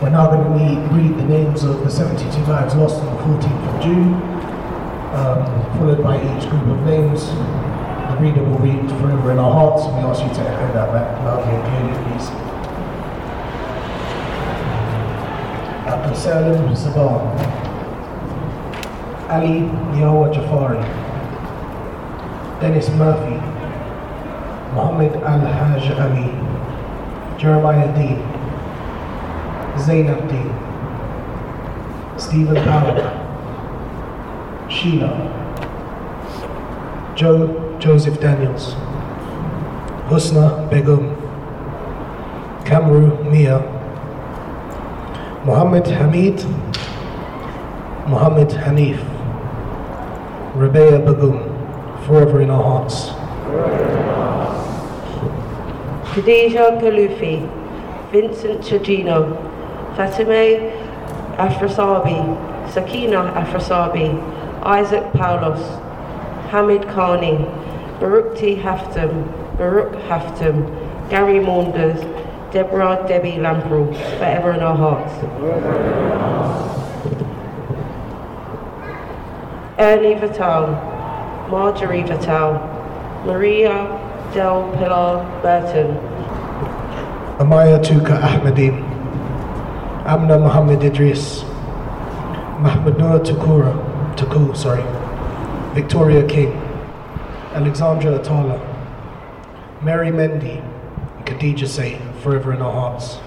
We're now going to read the names of the 72 lives lost on the 14th of June, um, followed by each group of names. The reader will read forever in our hearts, and we ask you to echo that back loudly and clearly, please. Abdul Salim Saban, Ali Yawar Jafari, Dennis Murphy, Mohammed Al Haj Ali, Jeremiah Deen, Zainab Deen, Stephen Powell, Sheila, Joe Joseph Daniels, Husna Begum, Kamru Miah, Muhammad Hamid, Muhammad Hanif, Rabea Begum, forever in our hearts. Khadija Khalloufi, Vincent Chiejina, Fatime Afrasiabi, Sakina Afrasiabi, Isaac Paulos, Hamid Khani, Berkti Haftom, Biruk Haftom, Gary Maunders, Deborah Debbie Lamprell, forever in our hearts. Ernie Vital, Marjorie Vital, Maria Del Pilar Burton, Amaya Tuka Ahmadi, Amna Muhammad Idris, Mahmoud Takura, Taku, sorry, Victoria King, Alexandra Atala, Mary Mendy, and Khadija Saye, forever in our hearts.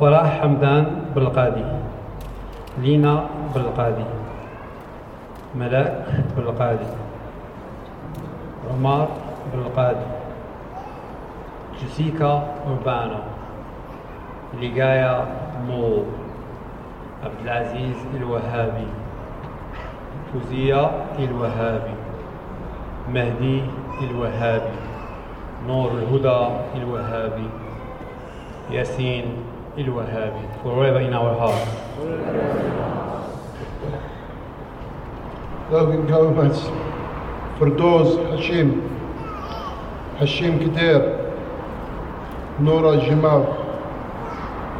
فلاح حمدان بالقادي لينا بالقادي ملاك بالقادي عمار بالقادي جسيكا أوربانو لقايا مو عبد العزيز الوهابي فوزية الوهابي مهدي الوهابي نور الهدى الوهابي ياسين الوهابي forever in our heart Logan Gomez, Firdoz Hashim, Hashim Kadir, نورا جمار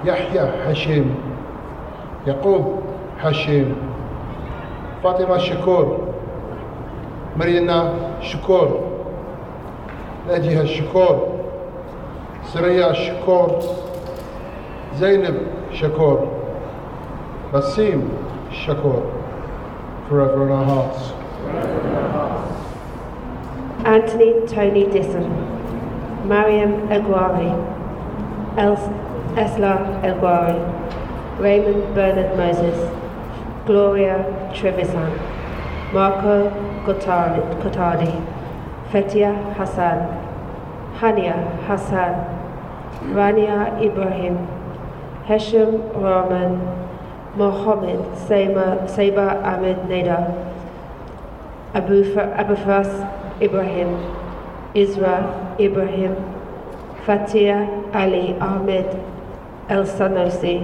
يحيى هشيم يعقوب هشيم فاطمة شكور. مرينا شكور. ناجيها شكور. سريا شكور. زينب شكور. بسيم شكور. Forever in our hearts. Anthony Tony Disson. Mariam Elgwahry, Esla Elgwahry, Raymond Bernard Moses, Gloria Trevisan, Marco Gottardi Fethia Hassan, Hania Hassan, Rania Ibrahim, Hesham Rahman, Mohammed Saima, Saba Ahmed Nader, Abu, Fa- Ibrahim, Isra Ibrahim, Fatia Ali Ahmed El Sanosi,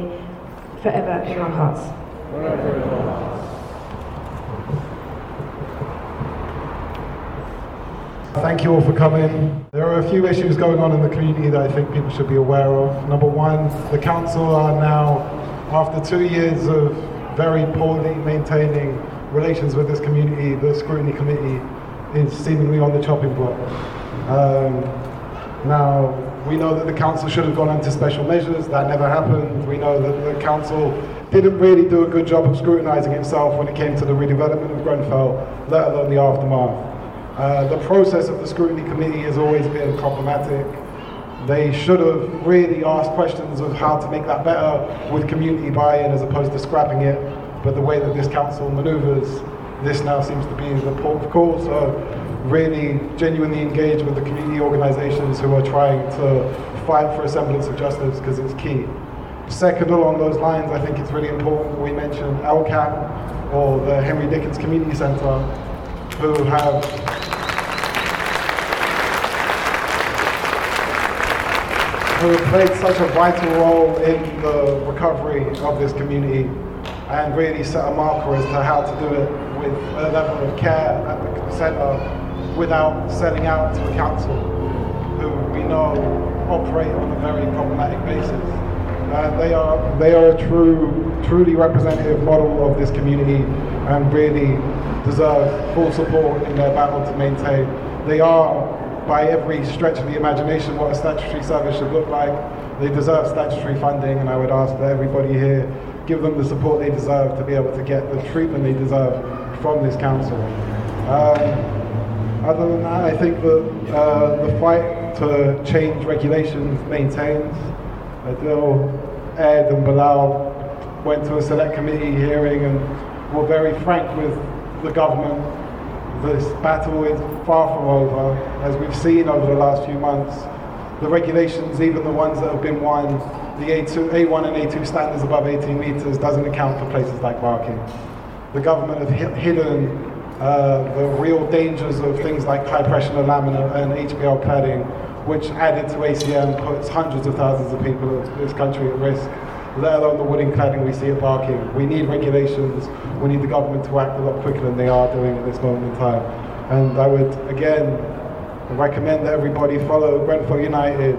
forever in our hearts. Thank you all for coming. There are a few issues going on in the community that I think people should be aware of. Number one, the council are now, after two years of very poorly maintaining relations with this community, the scrutiny committee is seemingly on the chopping block. Um, now, we know that the council should have gone into special measures. That never happened. We know that the council didn't really do a good job of scrutinizing itself when it came to the redevelopment of Grenfell, let alone the aftermath. Uh, the process of the scrutiny committee has always been problematic. They should have really asked questions of how to make that better with community buy-in as opposed to scrapping it. But the way that this council maneuvers, this now seems to be the port of call. So really genuinely engage with the community organizations who are trying to fight for a semblance of justice because it's key. Second, along those lines, I think it's really important that we mention LCAP or the Henry Dickens Community Center who have who played such a vital role in the recovery of this community and really set a marker as to how to do it with a level of care at the centre without selling out to a council. who we know operate on a very problematic basis. They are they are a true, truly representative model of this community and really deserve full support in their battle to maintain. They are, by every stretch of the imagination, what a statutory service should look like. They deserve statutory funding, and I would ask that everybody here give them the support they deserve to be able to get the treatment they deserve from this council. Um, other than that, I think that uh, the fight to change regulations maintains. Adil, Ed and Bilal went to a select committee hearing and were very frank with the government. This battle is far from over. As we've seen over the last few months, the regulations, even the ones that have been won, the A2, A1 and A2 standards above 18 metres doesn't account for places like Barking. The government have hidden uh, the real dangers of things like high pressure laminate and HPL cladding, which added to ACM puts hundreds of thousands of people in this country at risk, let alone the wooden cladding we see at Barking. We need regulations, we need the government to act a lot quicker than they are doing at this moment in time. And I would, again, recommend that everybody follow Grenfell United,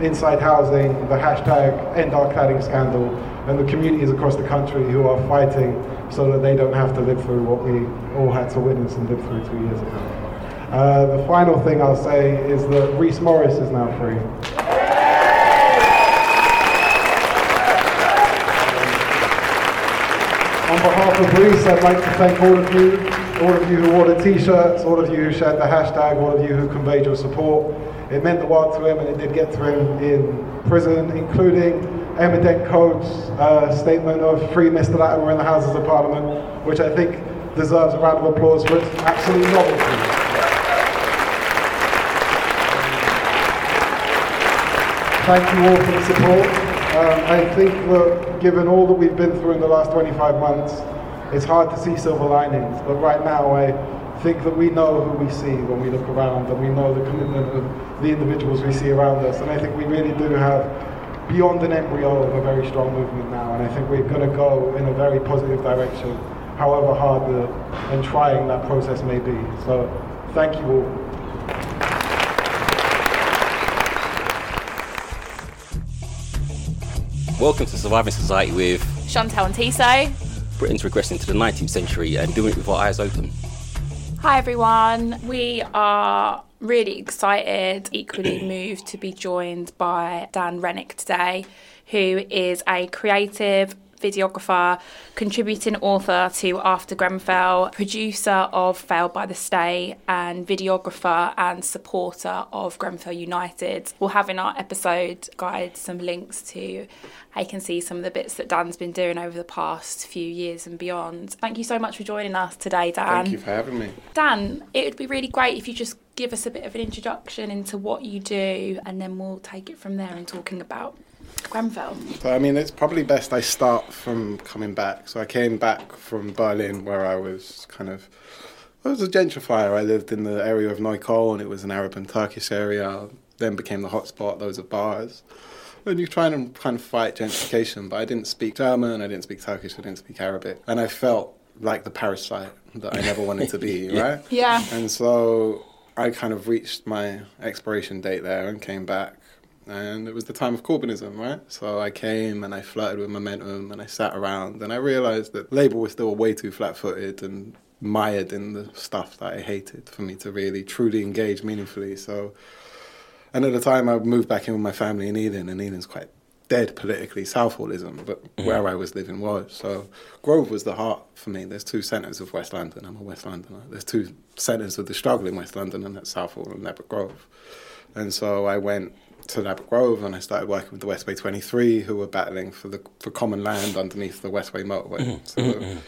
Inside Housing, the hashtag End Our Cladding Scandal, and the communities across the country who are fighting so that they don't have to live through what we all had to witness and live through two years ago. Uh, the final thing I'll say is that Reese Morris is now free. On behalf of Reese, I'd like to thank all of you, all of you who ordered t-shirts, all of you who shared the hashtag, all of you who conveyed your support. It meant the world to him and it did get to him in prison, including Emma Dent Coad's uh, statement of free Mr. Latimer in the Houses of Parliament, which I think deserves a round of applause for its absolute novelty. Thank you all for the support. Um, I think that given all that we've been through in the last 25 months, it's hard to see silver linings. But right now, I think that we know who we see when we look around, and we know the commitment of the individuals we see around us. And I think we really do have beyond an embryo of a very strong movement now. And I think we're going to go in a very positive direction, however hard the, and trying that process may be. So thank you all. Welcome to Surviving Society with Chantal and Tissot. Britain's regressing to the 19th century and doing it with our eyes open. Hi everyone. We are really excited, equally moved to be joined by Dan Renwick today, who is a creative videographer, contributing author to After Grenfell, producer of Failed by the State, and videographer and supporter of Grenfell United. We'll have in our episode guide some links to I can see some of the bits that Dan's been doing over the past few years and beyond. Thank you so much for joining us today, Dan. Thank you for having me. Dan, it would be really great if you just give us a bit of an introduction into what you do and then we'll take it from there and talking about Grenfell. So, I mean, it's probably best I start from coming back. So I came back from Berlin where I was kind of, I was a gentrifier. I lived in the area of Neukölln. And it was an Arab and Turkish area. Then became the hotspot, those are bars. And you try and kind of fight gentrification, but I didn't speak German, I didn't speak Turkish, I didn't speak Arabic. And I felt like the parasite that I never wanted to be, yeah. right? Yeah. And so I kind of reached my expiration date there and came back and it was the time of Corbynism, right? So I came and I flirted with momentum and I sat around and I realized that Labour was still way too flat footed and mired in the stuff that I hated for me to really truly engage meaningfully. So, and at the time I moved back in with my family in Eden, and Eden's quite dead politically, Southhallism, but mm-hmm. where I was living was. So Grove was the heart for me. There's two centres of West London. I'm a West Londoner. There's two centres of the struggle in West London, and that's Southall and Ladbroke Grove. And so I went to Ladbroke Grove and I started working with the Westway 23 who were battling for the for common land underneath the Westway motorway. Mm-hmm. So mm-hmm.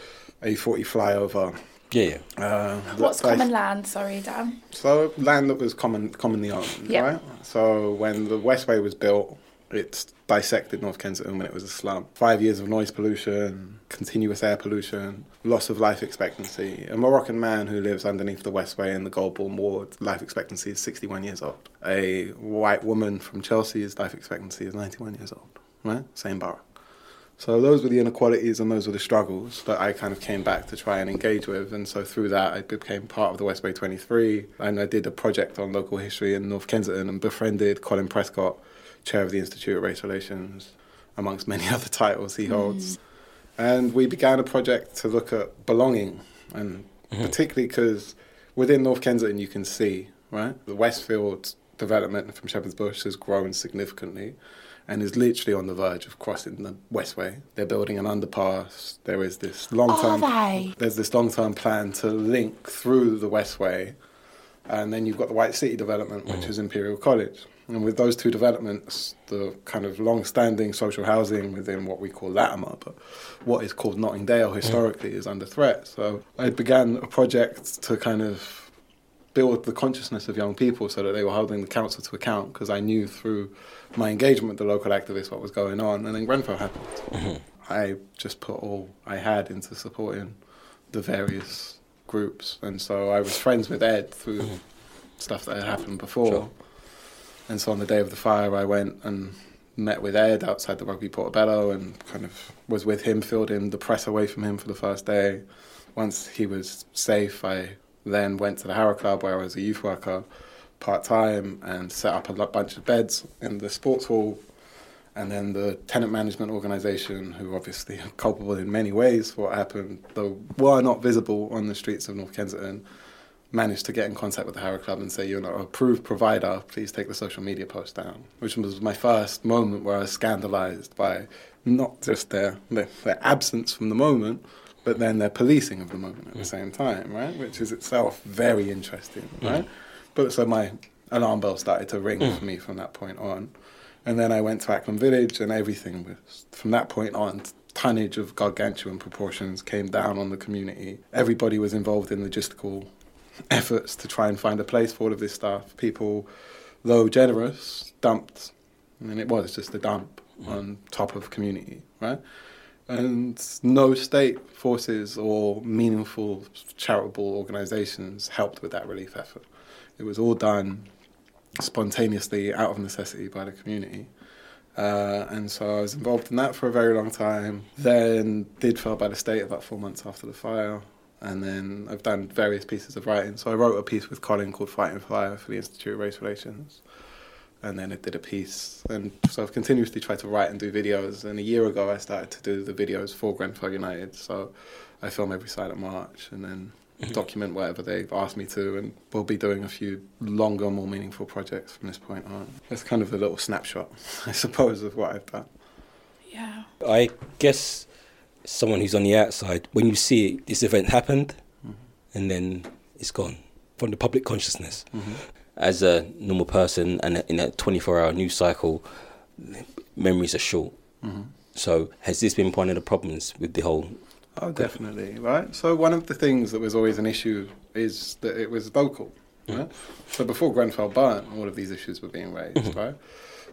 A40 flyover. Yeah. Uh, What's common land? Sorry, Dan. So land that was common commonly owned, yep. right? So when the Westway was built, it's dissected North Kensington when it was a slum. Five years of noise pollution, continuous air pollution, loss of life expectancy. A Moroccan man who lives underneath the Westway in the Golborne ward, life expectancy is 61 years old. A white woman from Chelsea's life expectancy is 91 years old, right? Same borough. So those were the inequalities and those were the struggles that I kind of came back to try and engage with. And so through that, I became part of the Westway 23. And I did a project on local history in North Kensington and befriended Colin Prescott, chair of the Institute of Race Relations, amongst many other titles he holds. Mm. And we began a project to look at belonging, and mm-hmm. particularly because within North Kensington you can see, right, the Westfield development from Shepherd's Bush has grown significantly and is literally on the verge of crossing the Westway. They're building an underpass. There is this long term. There's this long term plan to link through the Westway, and then you've got the White City development, which mm. is Imperial College. And with those two developments, the kind of long-standing social housing within what we call Latimer, but what is called Notting Dale historically mm. is under threat. So I began a project to kind of build the consciousness of young people so that they were holding the council to account because I knew through my engagement with the local activists what was going on. And then Grenfell happened. Mm-hmm. I just put all I had into supporting the various groups. And so I was friends with Ed through mm-hmm. stuff that had happened before. Sure. And so on the day of the fire, I went and met with Ed outside the rugby Portobello and kind of was with him, filled in the press away from him for the first day. Once he was safe, I then went to the Harrow Club where I was a youth worker part time and set up a bunch of beds in the sports hall. And then the tenant management organisation, who obviously are culpable in many ways for what happened, though were not visible on the streets of North Kensington, managed to get in contact with the Harrow Club and say, You're not an approved provider, please take the social media post down. Which was my first moment where I was scandalised by not just their, their, their absence from the moment, but then their policing of the moment at the same time, right? Which is itself very interesting, right? But so my alarm bell started to ring mm. for me from that point on. And then I went to Acklam Village, and everything was from that point on. Tonnage of gargantuan proportions came down on the community. Everybody was involved in logistical efforts to try and find a place for all of this stuff. People, though generous, dumped, and it was just a dump mm. on top of community, right? And no state forces or meaningful charitable organizations helped with that relief effort. It was all done spontaneously out of necessity by the community. Uh, and so I was involved in that for a very long time. Then did fail by the state about four months after the fire. And then I've done various pieces of writing. So I wrote a piece with Colin called Fighting Fire for the Institute of Race Relations and then I did a piece. And so I've continuously tried to write and do videos. And a year ago, I started to do the videos for Grenfell United. So I film every silent march and then mm-hmm. document whatever they've asked me to. And we'll be doing a few longer, more meaningful projects from this point on. It's kind of a little snapshot, I suppose, of what I've done. Yeah. I guess someone who's on the outside, when you see it, this event happened mm-hmm. and then it's gone from the public consciousness. Mm-hmm as a normal person and in a 24 hour news cycle, memories are short. Mm-hmm. So, has this been one of the problems with the whole? Oh, definitely, right? So, one of the things that was always an issue is that it was local. Mm-hmm. Right? So, before Grenfell burnt, all of these issues were being raised, mm-hmm. right?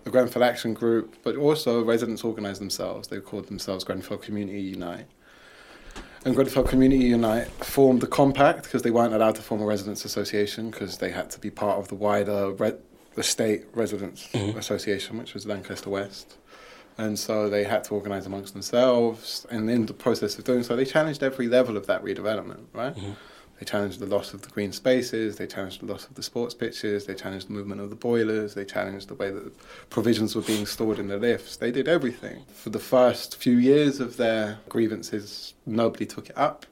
The Grenfell Action Group, but also residents organised themselves. They called themselves Grenfell Community Unite and Grenfell Community Unite formed the compact because they weren't allowed to form a residents association because they had to be part of the wider re- the state residents mm-hmm. association, which was Lancaster West. And so they had to organise amongst themselves, and in the process of doing so, they challenged every level of that redevelopment, right? Mm-hmm. They challenged the loss of the green spaces, they challenged the loss of the sports pitches, they challenged the movement of the boilers, they challenged the way that the provisions were being stored in the lifts. They did everything. For the first few years of their grievances, nobody took it up.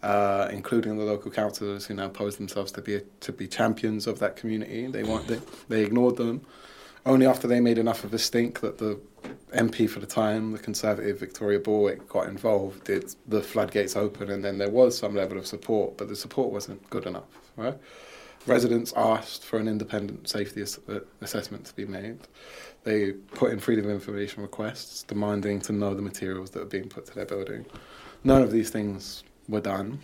Uh, including the local councillors who now pose themselves to be to be champions of that community. They want they, they ignored them. Only after they made enough of a stink that the MP for the time, the Conservative Victoria Borwick, got involved, did the floodgates open, and then there was some level of support, but the support wasn't good enough. Right? Residents asked for an independent safety ass- uh, assessment to be made. They put in freedom of information requests demanding to know the materials that are being put to their building. None of these things were done.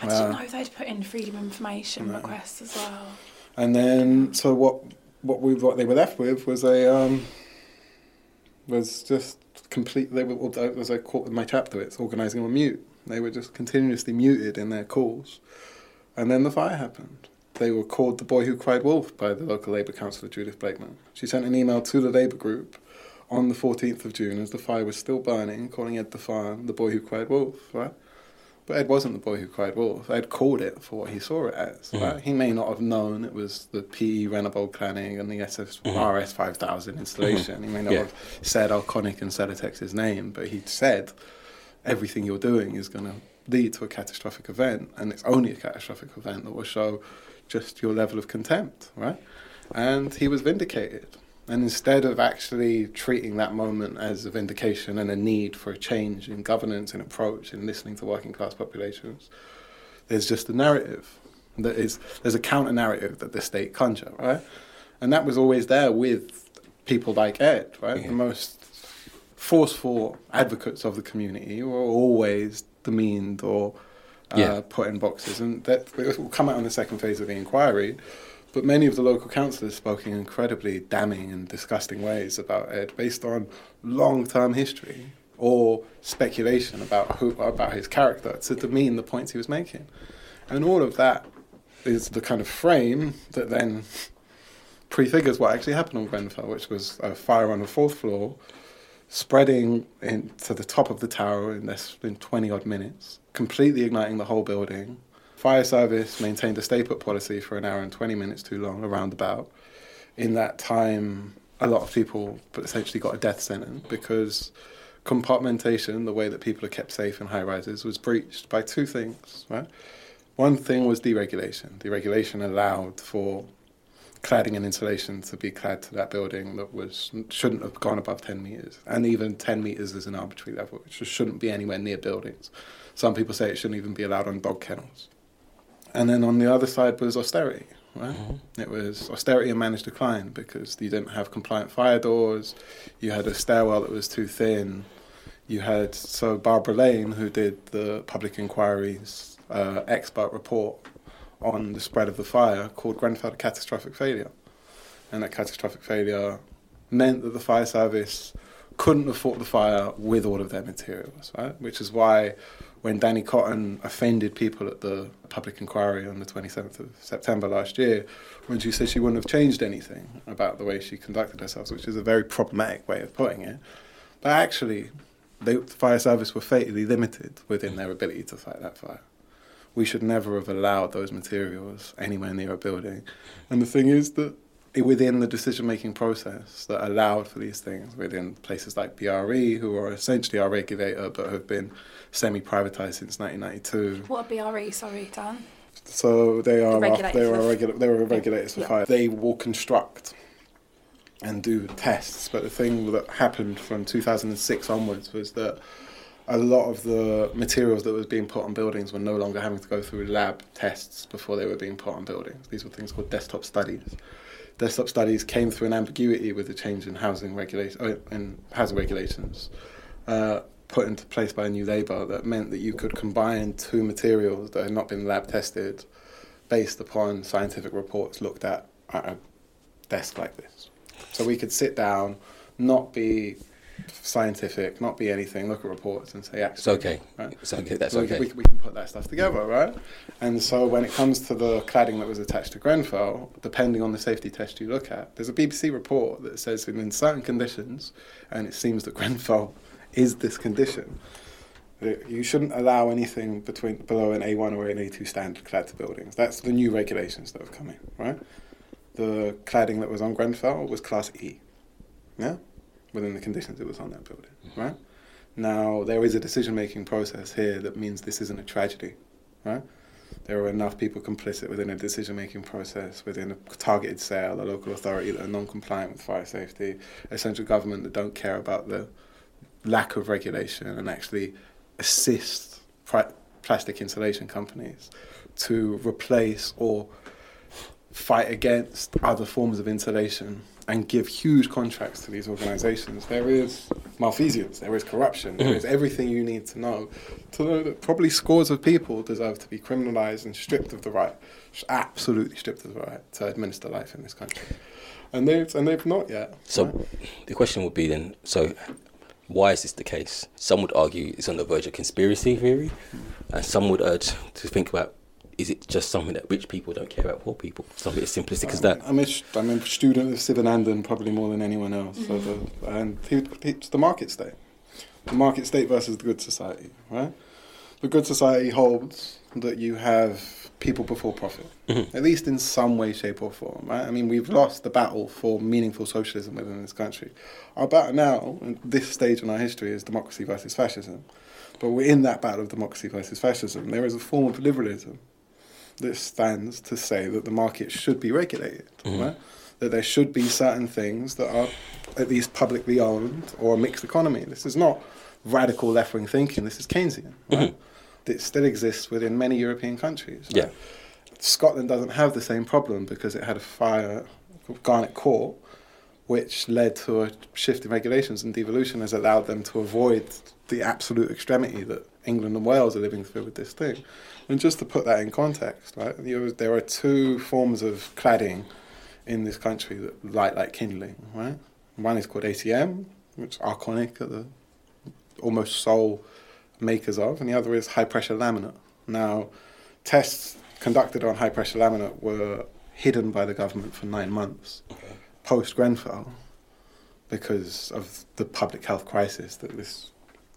I didn't uh, know they'd put in freedom of information right. requests as well. And then, so what? What we what they were left with was a um, was just complete. They were, as I call in my chapter, it's organising on mute. They were just continuously muted in their calls, and then the fire happened. They were called the boy who cried wolf by the local Labour councillor Judith Blakeman. She sent an email to the Labour group on the 14th of June as the fire was still burning, calling Ed the Fire the boy who cried wolf, right? But Ed wasn't the boy who cried wolf. Ed called it for what he saw it as. Mhm. Right? He may not have known it was the PE Reynobond cladding and the SS Mhm. RS 5000 installation. He may not Yeah. have said Arconic and Celotex's name, but he said everything you're doing is going to lead to a catastrophic event, and it's only a catastrophic event that will show just your level of contempt, right? And he was vindicated. And instead of actually treating that moment as a vindication and a need for a change in governance and approach in listening to working class populations, there's just a narrative that is there's a counter narrative that the state conjure, right? And that was always there with people like Ed, right? Yeah. The most forceful advocates of the community were always demeaned or uh, Yeah. put in boxes, and that will come out in the second phase of the inquiry. But many of the local councillors spoke in incredibly damning and disgusting ways about Ed, based on long-term history or speculation about who about his character to demean the points he was making, and all of that is the kind of frame that then prefigures what actually happened on Grenfell, which was a fire on the fourth floor, spreading in, to the top of the tower in less than 20 odd minutes, completely igniting the whole building. Fire service maintained a stay put policy for an hour and 20 minutes too long, around about. In that time, a lot of people essentially got a death sentence because compartmentation, the way that people are kept safe in high rises, was breached by two things, right? One thing was deregulation. Deregulation allowed for cladding and insulation to be clad to that building that was shouldn't have gone above 10 meters and even 10 meters is an arbitrary level which shouldn't be anywhere near buildings some people say it shouldn't even be allowed on dog kennels and then on the other side was austerity right it was austerity and managed decline because you didn't have compliant fire doors you had a stairwell that was too thin you had so barbara lane who did the public inquiries uh, expert report on the spread of the fire called Grenfell a catastrophic failure. And that catastrophic failure meant that the fire service couldn't have fought the fire with all of their materials, right? Which is why when Dany Cotton offended people at the public inquiry on the 27th of September last year, when she said she wouldn't have changed anything about the way she conducted herself, which is a very problematic way of putting it. But actually, they, the fire service were fatally limited within their ability to fight that fire we should never have allowed those materials anywhere near a building. And the thing is that within the decision making process that allowed for these things, within places like BRE, who are essentially our regulator but have been semi privatized since 1992. What a BRE, sorry, Dan. So they are they are regula- they were regulators for Yeah. fire. They will construct and do tests. But the thing that happened from 2006 onwards was that a lot of the materials that was being put on buildings were no longer having to go through lab tests before they were being put on buildings. These were things called desktop studies. Desktop studies came through an ambiguity with the change in housing regulation, uh, in housing regulations, uh, put into place by New Labour that meant that you could combine two materials that had not been lab tested, based upon scientific reports looked at at a desk like this. So we could sit down, not be scientific, not be anything, look at reports and say, actually, It's okay. Right? It's okay. That's so we, okay. can, we, we can put that stuff together, right? And so when it comes to the cladding that was attached to Grenfell, depending on the safety test you look at, there's a BBC report that says in certain conditions, and it seems that Grenfell is this condition, that you shouldn't allow anything between below an A1 or an A2 standard clad to buildings. That's the new regulations that have come in, right? The cladding that was on Grenfell was class E, yeah? Within the conditions it was on that building, right? Now, there is a decision making process here that means this isn't a tragedy, right? There are enough people complicit within a decision making process, within a targeted sale, a local authority that are non compliant with fire safety, a central government that don't care about the lack of regulation and actually assist plastic insulation companies to replace or fight against other forms of insulation and give huge contracts to these organizations. There is malfeasance, there is corruption, there mm-hmm. is everything you need to know to know that probably scores of people deserve to be criminalized and stripped of the right, absolutely stripped of the right to administer life in this country. And they've, and they've not yet. So right? the question would be then: so why is this the case? Some would argue it's on the verge of conspiracy theory, and some would urge to think about is it just something that rich people don't care about poor people? Something as simplistic as that. I'm a, I'm a student of Sivanandan probably more than anyone else. So the, and he, the market state. The market state versus the good society, right? The good society holds that you have people before profit, mm-hmm. at least in some way, shape, or form, right? I mean, we've lost the battle for meaningful socialism within this country. Our battle now, at this stage in our history, is democracy versus fascism. But we're in that battle of democracy versus fascism. There is a form of liberalism that stands to say that the market should be regulated, mm-hmm. right? That there should be certain things that are at least publicly owned or a mixed economy. This is not radical left wing thinking, this is Keynesian, right? Mm-hmm. That still exists within many European countries. right? Yeah. Scotland doesn't have the same problem because it had a fire, of Garnock Court, which led to a shift in regulations and devolution has allowed them to avoid the absolute extremity that England and Wales are living through with this thing. And just to put that in context, right, you, there are two forms of cladding in this country that light like kindling, right? One is called ACM, which is Arconic are the almost sole makers of, and the other is high pressure laminate. Now, tests conducted on high pressure laminate were hidden by the government for nine months post Grenfell because of the public health crisis that this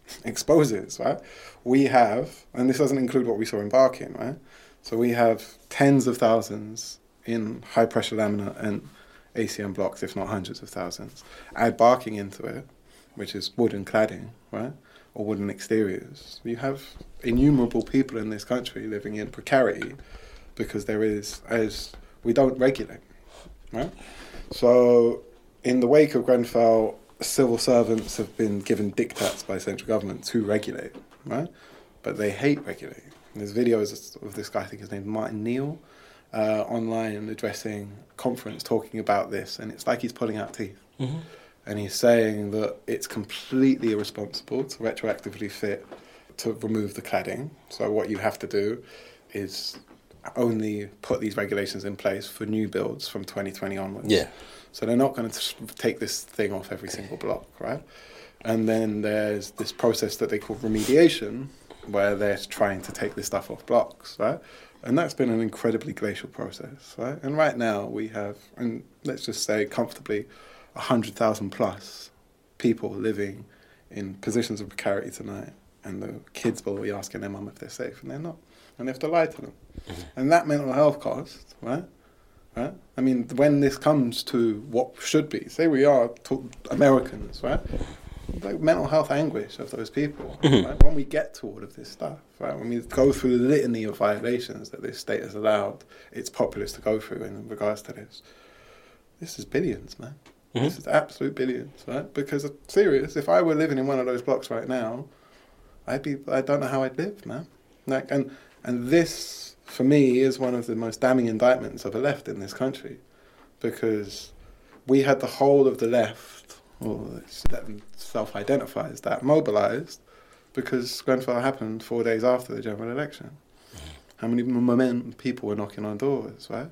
exposes, right? We have, and this doesn't include what we saw in Barking, right? So we have tens of thousands in high pressure laminate and ACM blocks, if not hundreds of thousands. Add Barking into it, which is wooden cladding, right? Or wooden exteriors. You have innumerable people in this country living in precarity because there is, as we don't regulate, right? So, in the wake of Grenfell, civil servants have been given diktats by central government to regulate, right? But they hate regulating. There's videos of this guy, I think his name's Martin Neal, uh, online addressing a conference talking about this, and it's like he's pulling out teeth. And he's saying that it's completely irresponsible to retroactively fit to remove the cladding. So, what you have to do is only put these regulations in place for new builds from 2020 onwards. Yeah. So they're not going to take this thing off every single block, right? And then there's this process that they call remediation, where they're trying to take this stuff off blocks, right? And that's been an incredibly glacial process, right? And right now we have, and let's just say comfortably, 100,000 plus people living in positions of precarity tonight. And the kids will be asking their mum if they're safe, and they're not. And they have to lie to them. Mm-hmm. And that mental health cost, right? Right? I mean, when this comes to what should be, say we are Americans, right? Like mental health anguish of those people. Mm-hmm. Right? When we get to all of this stuff, right? When we go through the litany of violations that this state has allowed its populace to go through in regards to this, this is billions, man. Mm-hmm. This is absolute billions, right? Because uh, serious, if I were living in one of those blocks right now, I'd be I don't know how I'd live, man. Like and and this for me is one of the most damning indictments of the left in this country. Because we had the whole of the left, or that self identifies that, mobilized because Grenfell happened four days after the general election. How many moment people were knocking on doors, right?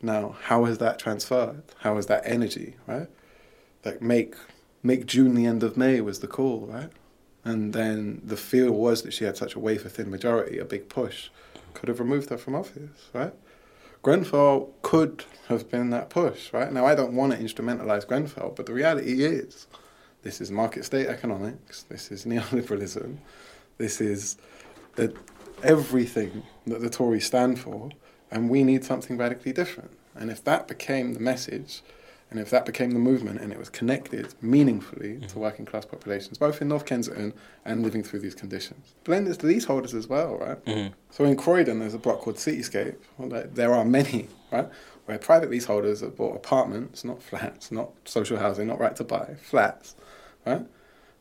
Now, how has that transferred? How has that energy, right? Like make make June the end of May was the call, right? And then the fear was that she had such a wafer thin majority, a big push, could have removed her from office, right? Grenfell could have been that push, right? Now, I don't want to instrumentalize Grenfell, but the reality is this is market state economics, this is neoliberalism, this is the, everything that the Tories stand for, and we need something radically different. And if that became the message, and if that became the movement and it was connected meaningfully to mm-hmm. working class populations, both in North Kensington and living through these conditions. Then there's leaseholders as well, right? Mm-hmm. So in Croydon, there's a block called Cityscape. Well, there, there are many, right? Where private leaseholders have bought apartments, not flats, not social housing, not right to buy, flats, right?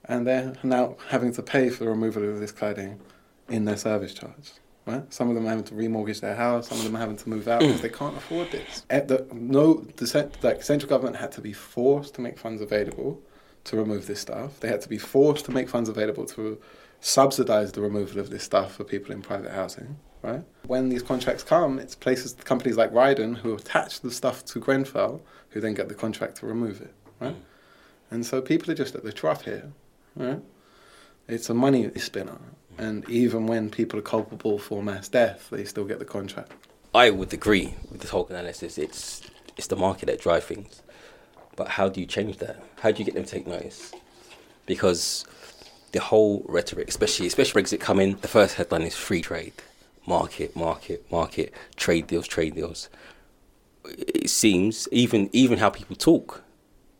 And they're now having to pay for the removal of this cladding in their service charge. Right? Some of them are having to remortgage their house. Some of them are having to move out because they can't afford this. Mm. At the, no, the like central government had to be forced to make funds available to remove this stuff. They had to be forced to make funds available to subsidize the removal of this stuff for people in private housing. Right? When these contracts come, it's places, companies like Rydon who attach the stuff to Grenfell, who then get the contract to remove it. Right? Mm. And so people are just at the trough here. Right? It's a money spinner. And even when people are culpable for mass death, they still get the contract. I would agree with this whole analysis. It's it's the market that drives things, but how do you change that? How do you get them to take notice? Because the whole rhetoric, especially especially Brexit coming, the first headline is free trade, market, market, market, trade deals, trade deals. It seems even even how people talk,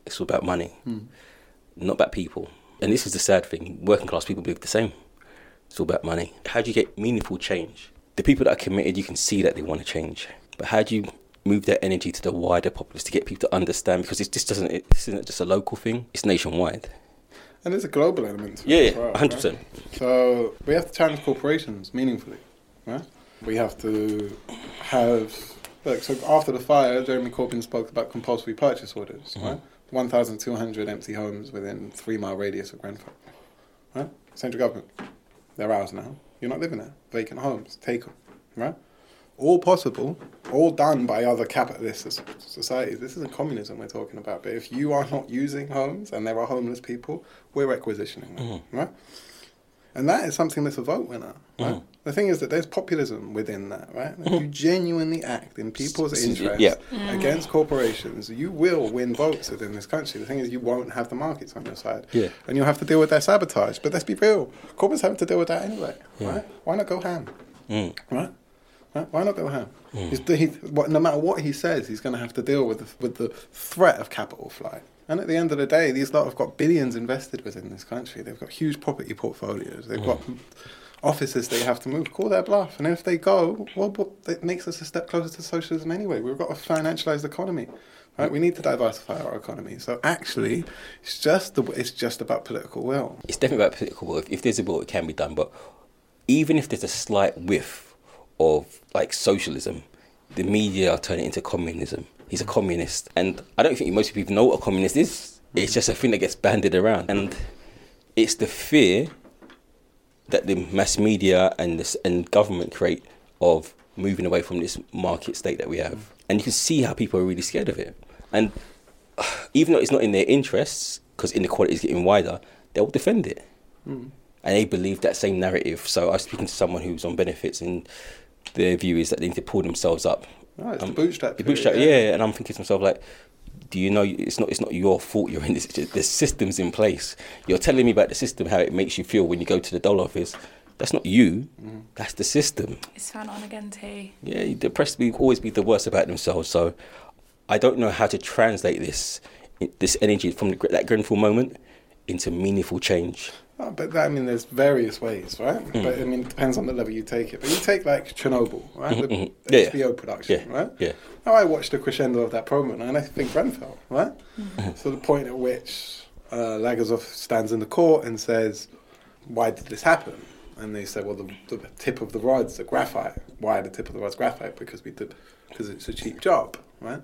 it's all about money, hmm. not about people. And this is the sad thing: working class people believe the same. It's all about money. How do you get meaningful change? The people that are committed, you can see that they want to change. But how do you move that energy to the wider populace to get people to understand? Because this doesn't, it, this isn't just a local thing; it's nationwide. And there's a global element Yeah, yeah, well, 100%. right? So we have to challenge corporations meaningfully, right? We have to have. Look, so after the fire, Jeremy Corbyn spoke about compulsory purchase orders, Mm-hmm. right? 1,200 empty homes within three mile radius of Grenfell, right? Central government, they're ours now. You're not living there. Vacant homes, take them, right? All possible, all done by other capitalist societies. This isn't communism we're talking about, but if you are not using homes and there are homeless people, we're requisitioning them, mm-hmm. right? And that is something that's a vote winner. Right? Mhm. The thing is that there's populism within that, right? If you genuinely act in people's S- s- interests yeah. against corporations, you will win votes within this country. The thing is, you won't have the markets on your side. Yeah. And you'll have to deal with their sabotage. But let's be real, corporates having to deal with that anyway, right? Why not go ham? Mm. Right? Right? Why not go ham? He's, he, no matter what he says, he's going to have to deal with the, with the threat of capital flight. And at the end of the day, these lot have got billions invested within this country. They've got huge property portfolios. They've got hmm. offices they have to move. Call their bluff. And if they go, well, it makes us a step closer to socialism anyway. We've got a financialized economy. Right? We need to diversify our economy. So actually, it's just the, it's just about political will. It's definitely about political will. If, if there's a will, it can be done. But even if there's a slight whiff of like socialism, the media are turning it into communism. He's a communist, and I don't think most people know what a communist is. It's just a thing that gets banded around, and it's the fear that the mass media and this and government create of moving away from this market state that we have. And you can see how people are really scared of it. And even though it's not in their interests, because inequality is getting wider, they'll defend it. Hmm. And they believe that same narrative. So I was speaking to someone who's on benefits, and their view is that they need to pull themselves up. No, it's Um, the bootstrap. The period, bootstrap, yeah. And I'm thinking to myself, like, do you know it's not it's not your fault you're in this? the systems in place. You're telling me about the system, how it makes you feel when you go to the dollar office. That's not you. That's the system. It's fan on again, T. Yeah, the press will always be the worst about themselves. So I don't know how to translate this this energy from the, that Grenfell moment into meaningful change. Oh, but that, I mean, there's various ways, right? Mm. But I mean, it depends on the level you take it. But you take like Chernobyl, right? The mhm. Yeah, yeah. HBO production, Yeah, right? yeah. Now I watched the crescendo of that program, and I think Grenfell, right? Mm-hmm. So the point at which uh, Legasov stands in the court and says, "Why did this happen?" And they say, "Well, the, the tip of the rod's a graphite. Why the tip of the rod's graphite? Because we did, because it's a cheap job, right?"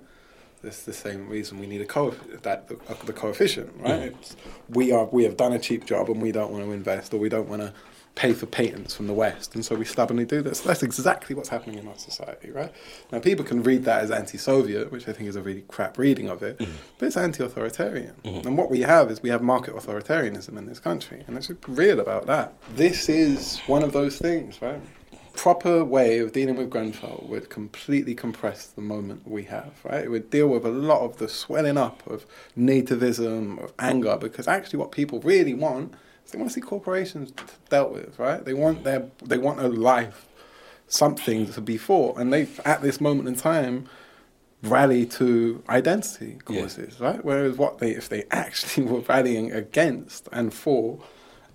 That's the same reason we need a co that the, uh, the coefficient, mm. right? It's, we are we have done a cheap job and we don't want to invest or we don't want to pay for patents from the West, and so we stubbornly do this. That's exactly what's happening in our society, right? Now people can read that as anti-Soviet, which I think is a really crap reading of it, mm. but it's anti-authoritarian. Mm-hmm. And what we have is we have market authoritarianism in this country, and let's real about that. This is one of those things, right? Proper way of dealing with Grenfell would completely compress the moment we have, right? It would deal with a lot of the swelling up of nativism, of anger, because actually what people really want is they want to see corporations dealt with, right? They want their they want a life, something to be for, and they at this moment in time rally to identity Yeah. causes, right? Whereas what they if they actually were rallying against and for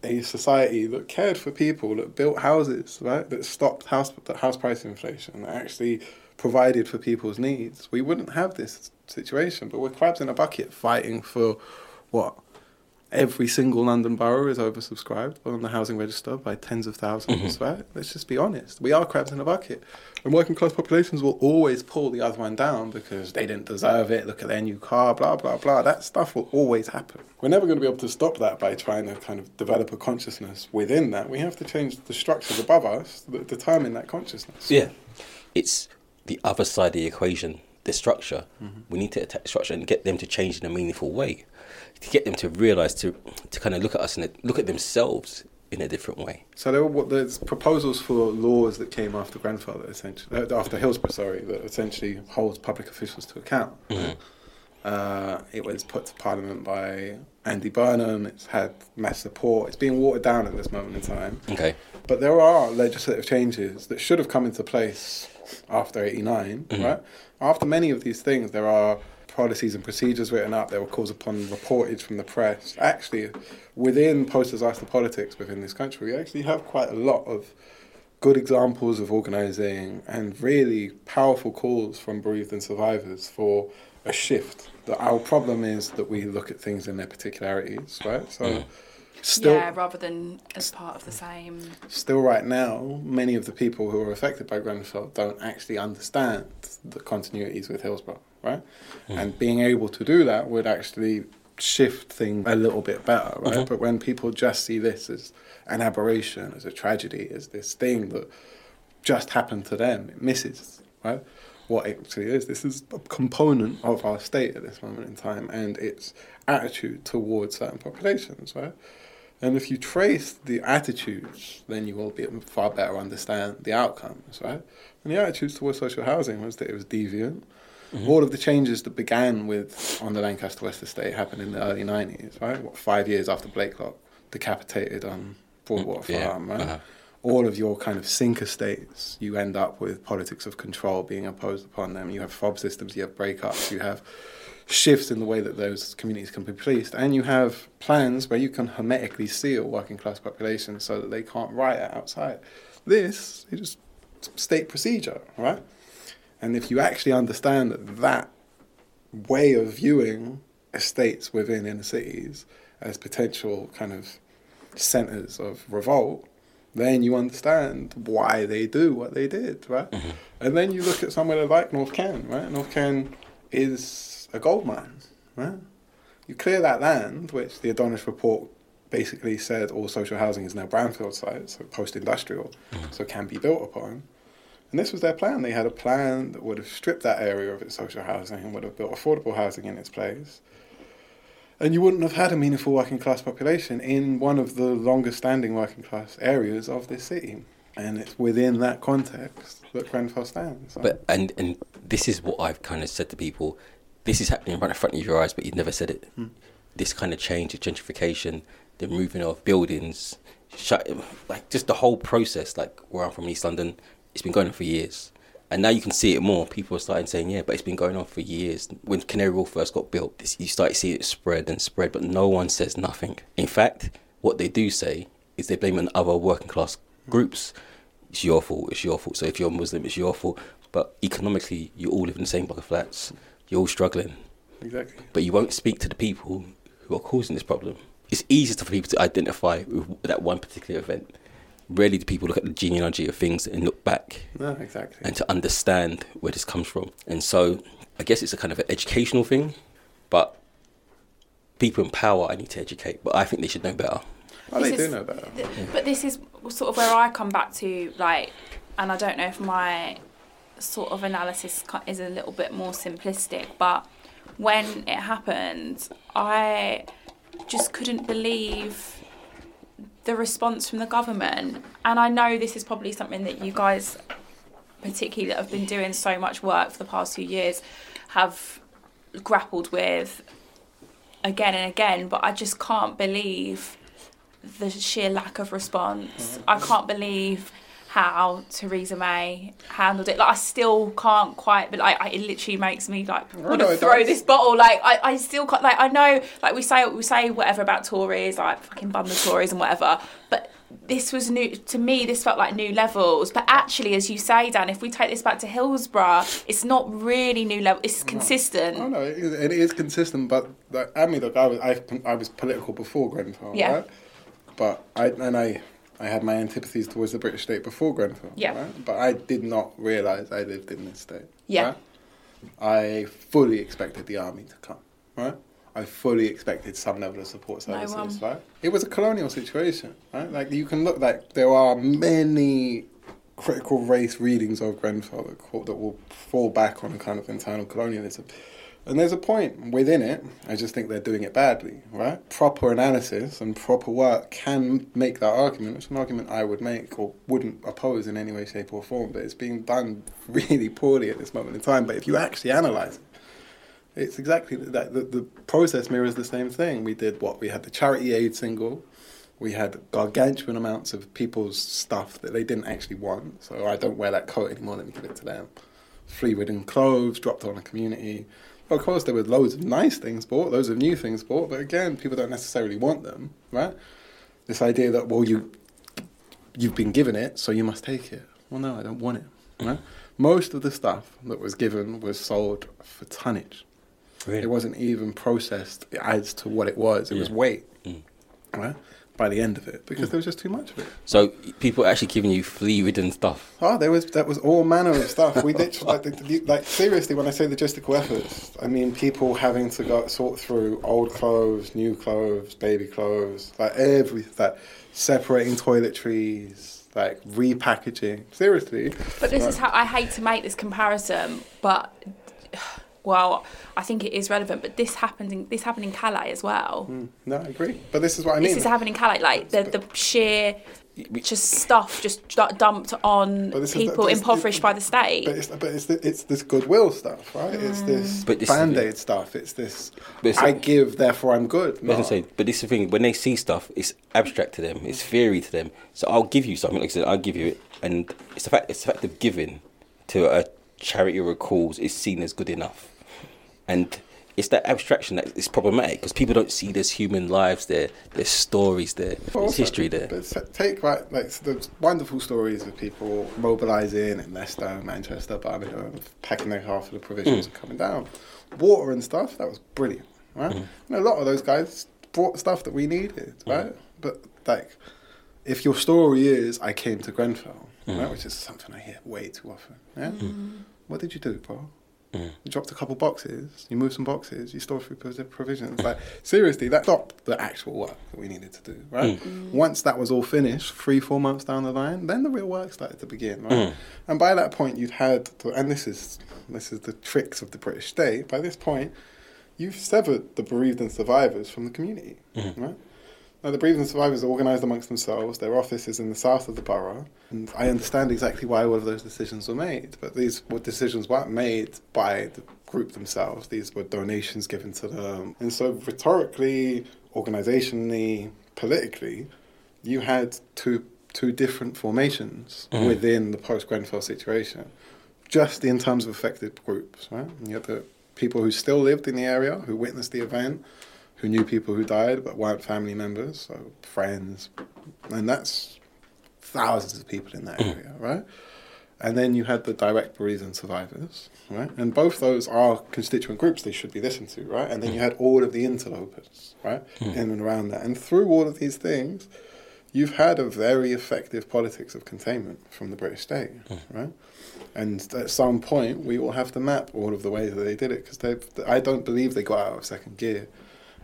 a society that cared for people, that built houses, right, that stopped house that house price inflation, that actually provided for people's needs, we wouldn't have this situation. But we're crabs in a bucket fighting for what every single London borough is oversubscribed on the housing register by tens of 1000s right? Let's just be honest. We are crabs in a bucket. And working class populations will always pull the other one down because they didn't deserve it, look at their new car, blah, blah, blah. That stuff will always happen. We're never going to be able to stop that by trying to kind of develop a consciousness within that. We have to change the structures above us that determine that consciousness. Yeah, it's the other side of the equation, the structure. Mm-hmm. We need to attack structure and get them to change in a meaningful way, to get them to realize to to kind of look at us and look at themselves in a different way. So there were what there's proposals for laws that came after grandfather, essentially uh, after Hillsborough, sorry, that essentially holds public officials to account. Mhm. Uh, it was put to Parliament by Andy Burnham. It's had mass support. It's being watered down at this moment in time. Okay. But there are legislative changes that should have come into place after 89, Mhm. right? After many of these things, there are policies and procedures written up. There were calls upon reportage from the press. Actually, within post disaster politics within this country, we actually have quite a lot of good examples of organising and really powerful calls from bereaved and survivors for a shift. That our problem is that we look at things in their particularities, right? So, Mm. still, yeah, rather than as part of the same. still right now, many of the people who are affected by Grenfell don't actually understand the continuities with Hillsborough, right? Hmm. And being able to do that would actually shift things a little bit better, right? But when people just see this as an aberration, as a tragedy, as this thing that just happened to them, it misses, right? What it actually is. This is a component of our state at this moment in time and its attitude towards certain populations, right? And if you trace the attitudes, then you will be far better understand the outcomes, right? And the attitudes towards social housing was that it was deviant. All of the changes that began with on the Lancaster West estate happened in the early 90s, right? What, five years after Blakelock decapitated on Broadwater Yeah, Farm, right? uh-huh. All of your kind of sink estates, you end up with politics of control being imposed upon them. You have fob systems, you have breakups, you have shifts in the way that those communities can be policed, and you have plans where you can hermetically seal working class populations so that they can't riot outside. This is state procedure, right? And if you actually understand that way of viewing estates within inner cities as potential kind of centers of revolt, then you understand why they do what they did, right? Mm-hmm. And then you look at somewhere like North Ken, right? North Ken is a gold mine, right? You clear that land, which the Adonis report basically said all social housing is now brownfield sites, so post-industrial, mm-hmm. so can be built upon. And this was their plan. They had a plan that would have stripped that area of its social housing and would have built affordable housing in its place. And you wouldn't have had a meaningful working class population in one of the longest standing working class areas of this city. And it's within that context that Grenfell stands. But and and this is what I've kind of said to people. This is happening right in front of your eyes, but you've never said it. Hmm. This kind of change, the gentrification, the moving of buildings, shut, like just the whole process. Like where I'm from, East London, it's been going on for years, and now you can see it more. People are starting saying, "Yeah, but it's been going on for years." When Canary Wharf first got built, this, you start seeing it spread and spread, but no one says nothing. In fact, what they do say is they blame on other working class groups. It's your fault. It's your fault. So if you're Muslim, it's your fault. But economically, you all live in the same block of flats. You're all struggling, exactly. but you won't speak to the people who are causing this problem. It's easier for people to identify with that one particular event. Rarely do people look at the genealogy of things and look back No, exactly. and to understand where this comes from. And so I guess it's a kind of an educational thing, but people in power I need to educate, but I think they should know better. Oh, they This do know better. th- But this is sort of where I come back to, like, and I don't know if my sort of analysis is a little bit more simplistic, but when it happened, I just couldn't believe the response from the government. And I know this is probably something that you guys, particularly that have been doing so much work for the past few years, have grappled with again and again, but I just can't believe the sheer lack of response. I can't believe how Theresa May handled it. Like I still can't quite, but like I, it literally makes me like want to throw does. this bottle. Like I, I still can't. Like I know, like we say, we say whatever about Tories, like fucking bum the Tories and whatever, but. This was new to me. This felt like new levels, but actually, as you say, Dan, if we take this back to Hillsborough, it's not really new level. It's consistent. Oh no, it is, it is consistent, but like, I mean, look, I was I, I was political before Grenfell, Yeah. right? But I and I I had my antipathies towards the British state before Grenfell, Yeah. right? But I did not realise I lived in this state. Yeah. right? I fully expected the army to come, right? I fully expected some level of support No services, one. right? It was a colonial situation, right? Like you can look like there are many critical race readings of Grenfell that, that will fall back on a kind of internal colonialism. And there's a point within it. I just think they're doing it badly, right? Proper analysis and proper work can make that argument. It's an argument I would make or wouldn't oppose in any way, shape, or form. But it's being done really poorly at this moment in time. But if you actually analyze it, it's exactly that. The, the process mirrors the same thing. We did what we had the charity aid single. We had gargantuan amounts of people's stuff that they didn't actually want. So I don't wear that coat anymore. Let me give it to them. Flea ridden clothes dropped on a community of course, there were loads of nice things bought, loads of new things bought, but again, people don't necessarily want them, right? This idea that well, you you've been given it, so you must take it. Well, no, I don't want it. Right? Most of the stuff that was given was sold for tonnage. Really? It wasn't even processed as to what it was. It yeah. was weight. Mm. Right? By the end of it because hmm. there was just too much of it. So people actually giving you flea-ridden stuff. Oh, there was that was all manner of stuff. We did like, like seriously when I say logistical efforts, I mean people having to go sort through old clothes, new clothes, baby clothes, like every like separating toiletries, like repackaging. Seriously. But this is how I hate to make this comparison, but well, I think it is relevant, but this happened in this happened in Calais as well. Mm, no, I agree. But this is what I mean. This is happening in Calais, like the the sheer just stuff just dumped on people is, impoverished by the state. But it's, but it's, it's this goodwill stuff, right? Mm. It's this, this band-aid stuff. It's this it's I give, therefore I'm good. No. Say, but this is the thing, when they see stuff, it's abstract to them, it's theory to them. So I'll give you something, like I said, I'll give you it. And it's the fact, it's the fact of giving to a charity or a cause is seen as good enough and it's that abstraction that is problematic because people don't see there's human lives there, there's stories there, there's history there. But take right, like the wonderful stories of people mobilising in Leicester, Manchester, Birmingham, packing their half of the provisions mm. and coming down. Water and stuff, that was brilliant, right? Mm. And a lot of those guys brought stuff that we needed, mm. right? Mm. But like, if your story is I came to Grenfell, right, mm. which is something I hear way too often, yeah? Mm. What did you do, bro? Mm. You dropped a couple boxes, you moved some boxes, you stored through provisions. like seriously, that stopped the actual work that we needed to do. Right. Mm. mm. Once that was all finished, three four months down the line, then the real work started to begin. Right. Mm. And by that point, you'd had, to, and this is this is the tricks of the British state. By this point, you've severed the bereaved and survivors from the community. Mm. Right. Now, the bereaved and survivors are organised amongst themselves. Their office is in the south of the borough. And I understand exactly why all of those decisions were made. But these were decisions weren't made by the group themselves. These were donations given to them. And so, rhetorically, organisationally, politically, you had two, two different formations mm. within the post Grenfell situation, just in terms of affected groups. Right? You had the people who still lived in the area, who witnessed the event who knew people who died but weren't family members, so friends, and that's thousands of people in that mm. area, right? And then you had the direct bereaved survivors, right? And both those are constituent groups they should be listened to, right? And then you mm. had all of the interlopers, right, mm. in and around that. And through all of these things, you've had a very effective politics of containment from the British state, mm. right? And at some point, we will have to map all of the ways that they did it because I don't believe they got out of second gear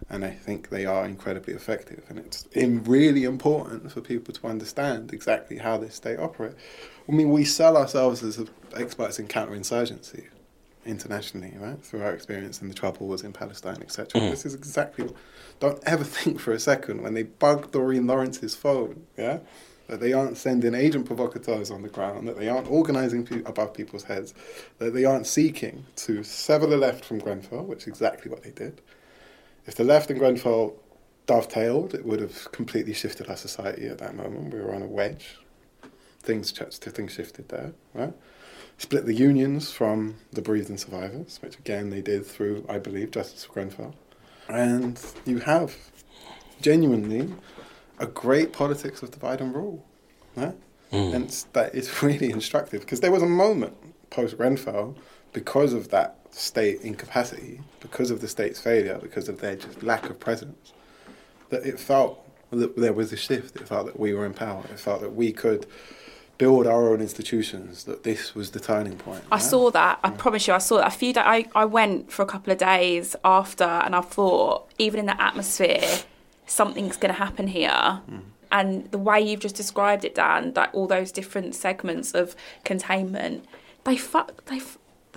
and I think they are incredibly effective. And it's really important for people to understand exactly how this state operates. I mean, we sell ourselves as experts in counterinsurgency internationally, right? Through our experience in the trouble troubles in Palestine, etc. Mm. This is exactly. What, don't ever think for a second when they bug Doreen Lawrence's phone, yeah, that they aren't sending agent provocateurs on the ground, that they aren't organising pe- above people's heads, that they aren't seeking to sever the left from Grenfell, which is exactly what they did if the left and Grenfell dovetailed, it would have completely shifted our society at that moment. We were on a wedge. Things things shifted there, right? Split the unions from the and survivors, which again they did through, I believe, Justice for Grenfell. And you have genuinely a great politics of divide and rule. Right? Mm. And that is really instructive because there was a moment post Grenfell because of that state incapacity, because of the state's failure, because of their just lack of presence, that it felt that there was a shift. It felt that we were in power. It felt that we could build our own institutions. That this was the turning point. I saw that. I yeah. promise you, I saw that. A few days. I, I went for a couple of days after, and I thought, even in the atmosphere, something's going to happen here. Mm. And the way you've just described it, Dan, like all those different segments of containment, they fuck, they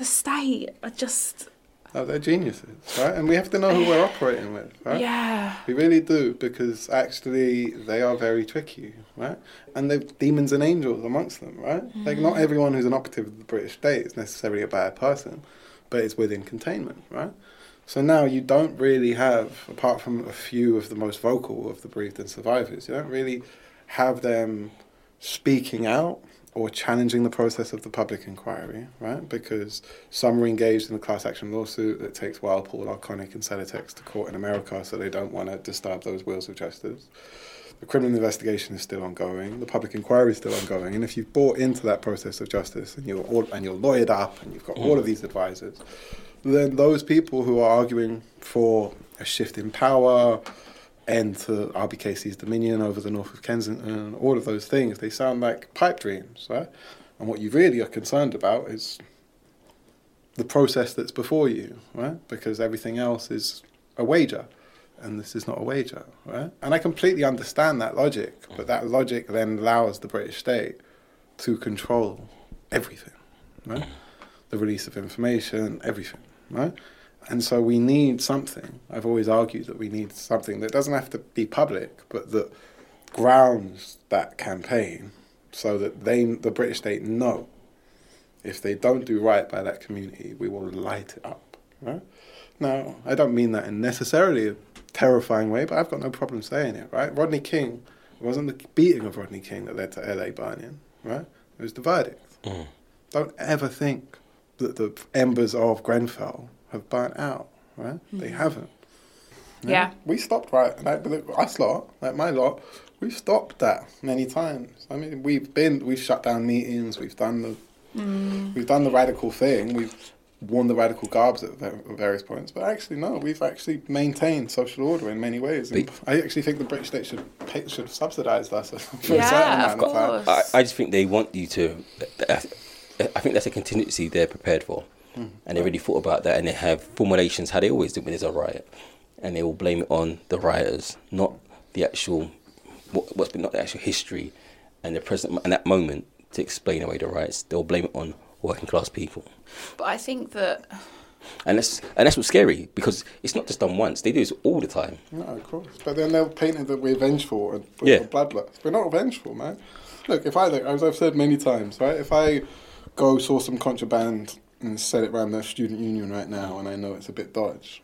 the state are just No, they're geniuses, right? And we have to know who we're operating with, right? Yeah. We really do, because actually they are very tricky, right? And they've demons and angels amongst them, right? Like, not mm. everyone who's an operative of the British state is necessarily a bad person, but it's within containment, right? So now you don't really have, apart from a few of the most vocal of the bereaved and survivors, you don't really have them speaking out or challenging the process of the public inquiry, right? Because some are engaged in a class action lawsuit that takes Whirlpool, Arconic, and Celotex to court in America, so they don't want to disturb those wheels of justice. The criminal investigation is still ongoing. The public inquiry is still ongoing. And if you've bought into that process of justice and you're all, and you're lawyered up and you've got all of mm. these advisors, then those people who are arguing for a shift in power, end to RBKC's dominion over the north of Kensington, all of those things, they sound like pipe dreams, right? And what you really are concerned about is the process that's before you, right? Because everything else is a wager, and this is not a wager, right? And I completely understand that logic, but that logic then allows the British state to control everything, right? The release of information, everything, right? And so we need something. I've always argued that we need something that doesn't have to be public, but that grounds that campaign so that they, the British state, know if they don't do right by that community, we will light it up. Right? Now, I don't mean that in necessarily a terrifying way, but I've got no problem saying it. Right? Rodney King, it wasn't the beating of Rodney King that led to LA burning. Right? It was the verdict. Mm. Don't ever think that the embers of Grenfell have burnt out. Right? They mm. haven't. Yeah. We stopped right, like but us lot, like my lot, we've stopped that many times. I mean, we've been, we've shut down meetings, we've done the, mm. we've done the radical thing, we've worn the radical garbs at various points, but actually no, we've actually maintained social order in many ways. And But- I actually think the British state should pay, should have subsidised us for a Yeah, certain of amount of time. course. I, I just think they want you to. I think that's a contingency they're prepared for, and they really thought about that, and they have formulations how they always do when there's a riot, and they will blame it on the rioters, not the actual what, what's been not the actual history, and the present and that moment to explain away the riots. They'll blame it on working class people, But I think that and that's and that's what's scary because it's not just done once. They do this all the time. No, of course. But then they'll paint it that we're vengeful and we're Yeah. bloodlust. We're not vengeful, man. Look, if I, like, as I've said many times, right, if I go source some contraband and sell it around the student union right now and I know it's a bit dodge,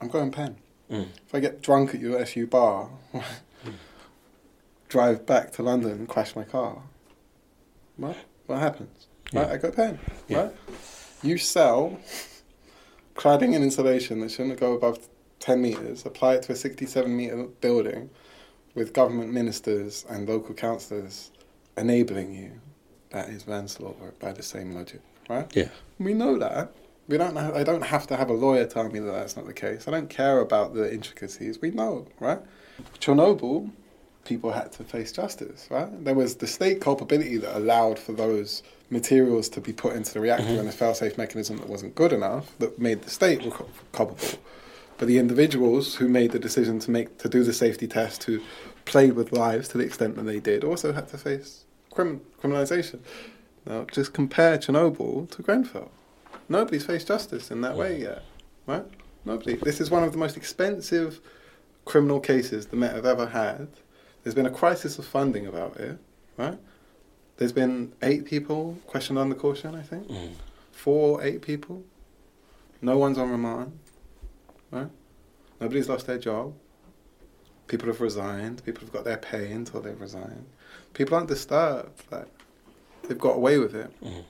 I'm going pen. Mm. If I get drunk at your SU bar, drive back to London and crash my car, what? What happens? Right, I go pen. Yeah. Right? You sell cladding and insulation that shouldn't go above 10 metres, apply it to a 67 metre building with government ministers and local councillors enabling you. That is manslaughter by the same logic, right? Yeah. We know that. We don't. Have, I don't have to have a lawyer tell me that that's not the case. I don't care about the intricacies. We know, right? Chernobyl, people had to face justice, right? There was the state culpability that allowed for those materials to be put into the reactor mm-hmm. and a fail-safe mechanism that wasn't good enough that made the state culpable. But the individuals who made the decision to make to do the safety test, who played with lives to the extent that they did, also had to face crim- criminalization. Now, just compare Chernobyl to Grenfell. Nobody's faced justice in that way yet, right? Nobody. This is one of the most expensive criminal cases the Met have ever had. There's been a crisis of funding about it, right? There's been eight people questioned under caution, I think. Mm. Four, eight people. No one's on remand, right? Nobody's lost their job. People have resigned. People have got their pay until they've resigned. People aren't disturbed. Like they've got away with it. Mhm.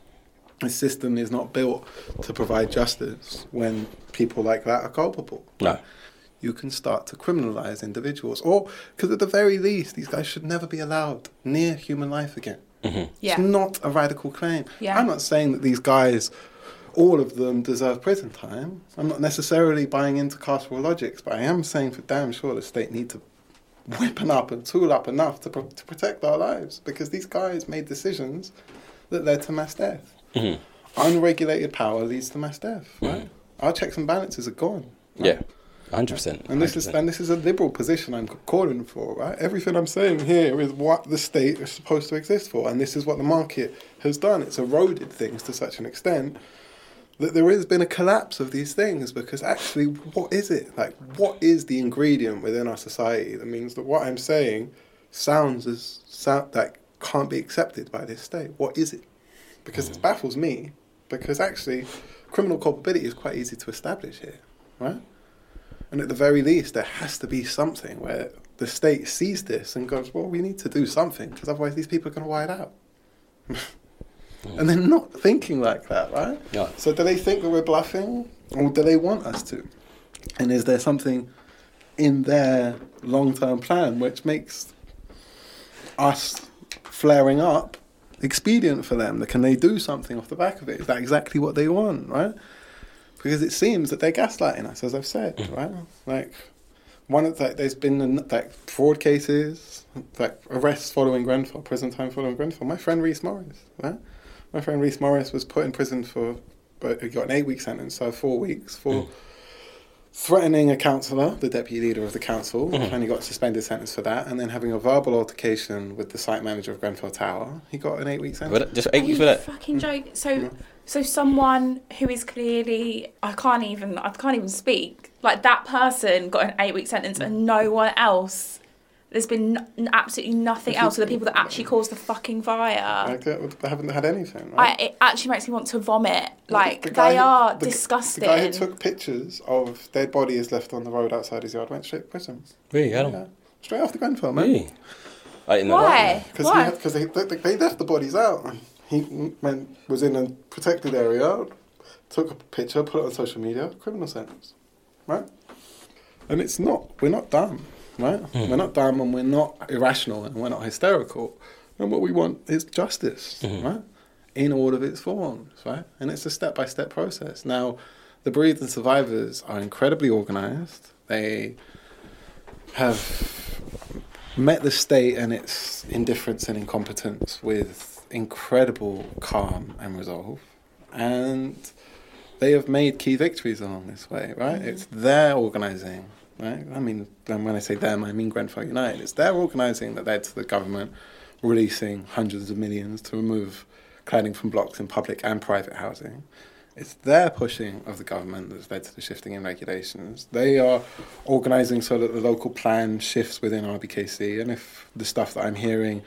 The system is not built to provide justice when people like that are culpable. No. You can start to criminalize individuals, or because at the very least, these guys should never be allowed near human life again. hmm yeah. It's not a radical claim. Yeah. I'm not saying that these guys, all of them, deserve prison time. I'm not necessarily buying into carceral logics, but I am saying for damn sure the state need to whippen up and tool up enough to, pro- to protect our lives because these guys made decisions that led to mass death. hmm Unregulated power leads to mass death, right? Our checks and balances are gone. right? Yeah. Hundred percent. And this is and this is a liberal position I'm calling for, right? Everything I'm saying here is what the state is supposed to exist for, and this is what the market has done. It's eroded things to such an extent that there has been a collapse of these things because actually, what is it? Like, what is the ingredient within our society that means that what I'm saying sounds as sound that can't be accepted by this state? What is it? Because it mm. baffles me. Because actually, criminal culpability is quite easy to establish here, right? And at the very least, there has to be something where the state sees this and goes, well, we need to do something because otherwise these people are going to white out. and they're not thinking like that, right? Yeah. So do they think that we're bluffing or do they want us to? And is there something in their long term plan which makes us flaring up expedient for them? Can they do something off the back of it? Is that exactly what they want, right? Because it seems that they're gaslighting us, as I've said, mm. right? Like, one of the, there's been like fraud cases, like arrests following Grenfell, prison time following Grenfell. My friend Reese Morris, right? My friend Reese Morris was put in prison for, but he got an eight week sentence, so four weeks for mm. threatening a councillor, the deputy leader of the council, mm-hmm. and he got suspended sentence for that, and then having a verbal altercation with the site manager of Grenfell Tower, he got an eight week sentence. But just eight weeks for that. fucking mm. joking? So, so someone who is clearly I can't even I can't even speak. Like that person got an eight week sentence, and no one else. There's been n- absolutely nothing else. So the people that actually caused the fucking fire. Like, they haven't had anything, I, right? it actually makes me want to vomit. Like The guy they who- are the disgusting. The guy who took pictures of dead bodies left on the road outside his yard went straight to prison. Really? I don't. Yeah. Straight off the Grenfell, man. Really? I didn't know Why? that. Because Why? because they, they, they left the bodies out. He went, was in a protected area, took a picture, put it on social media, criminal sentence, right? And it's not. We're not dumb, right? Hmm. We're not dumb, and we're not irrational, and we're not hysterical. And what we want is justice, Hmm. right? In all of its forms, right? And it's a step by step process. Now, the bereaved and survivors are incredibly organized. They have met the state and its indifference and incompetence with incredible calm and resolve. And they have made key victories along this way, right? It's their organising, right? I mean, when I say them, I mean Grenfell United. It's their organising that led to the government releasing hundreds of millions to remove cladding from blocks in public and private housing. It's their pushing of the government that's led to the shifting in regulations. They are organising so that the local plan shifts within RBKC, and if the stuff that I'm hearing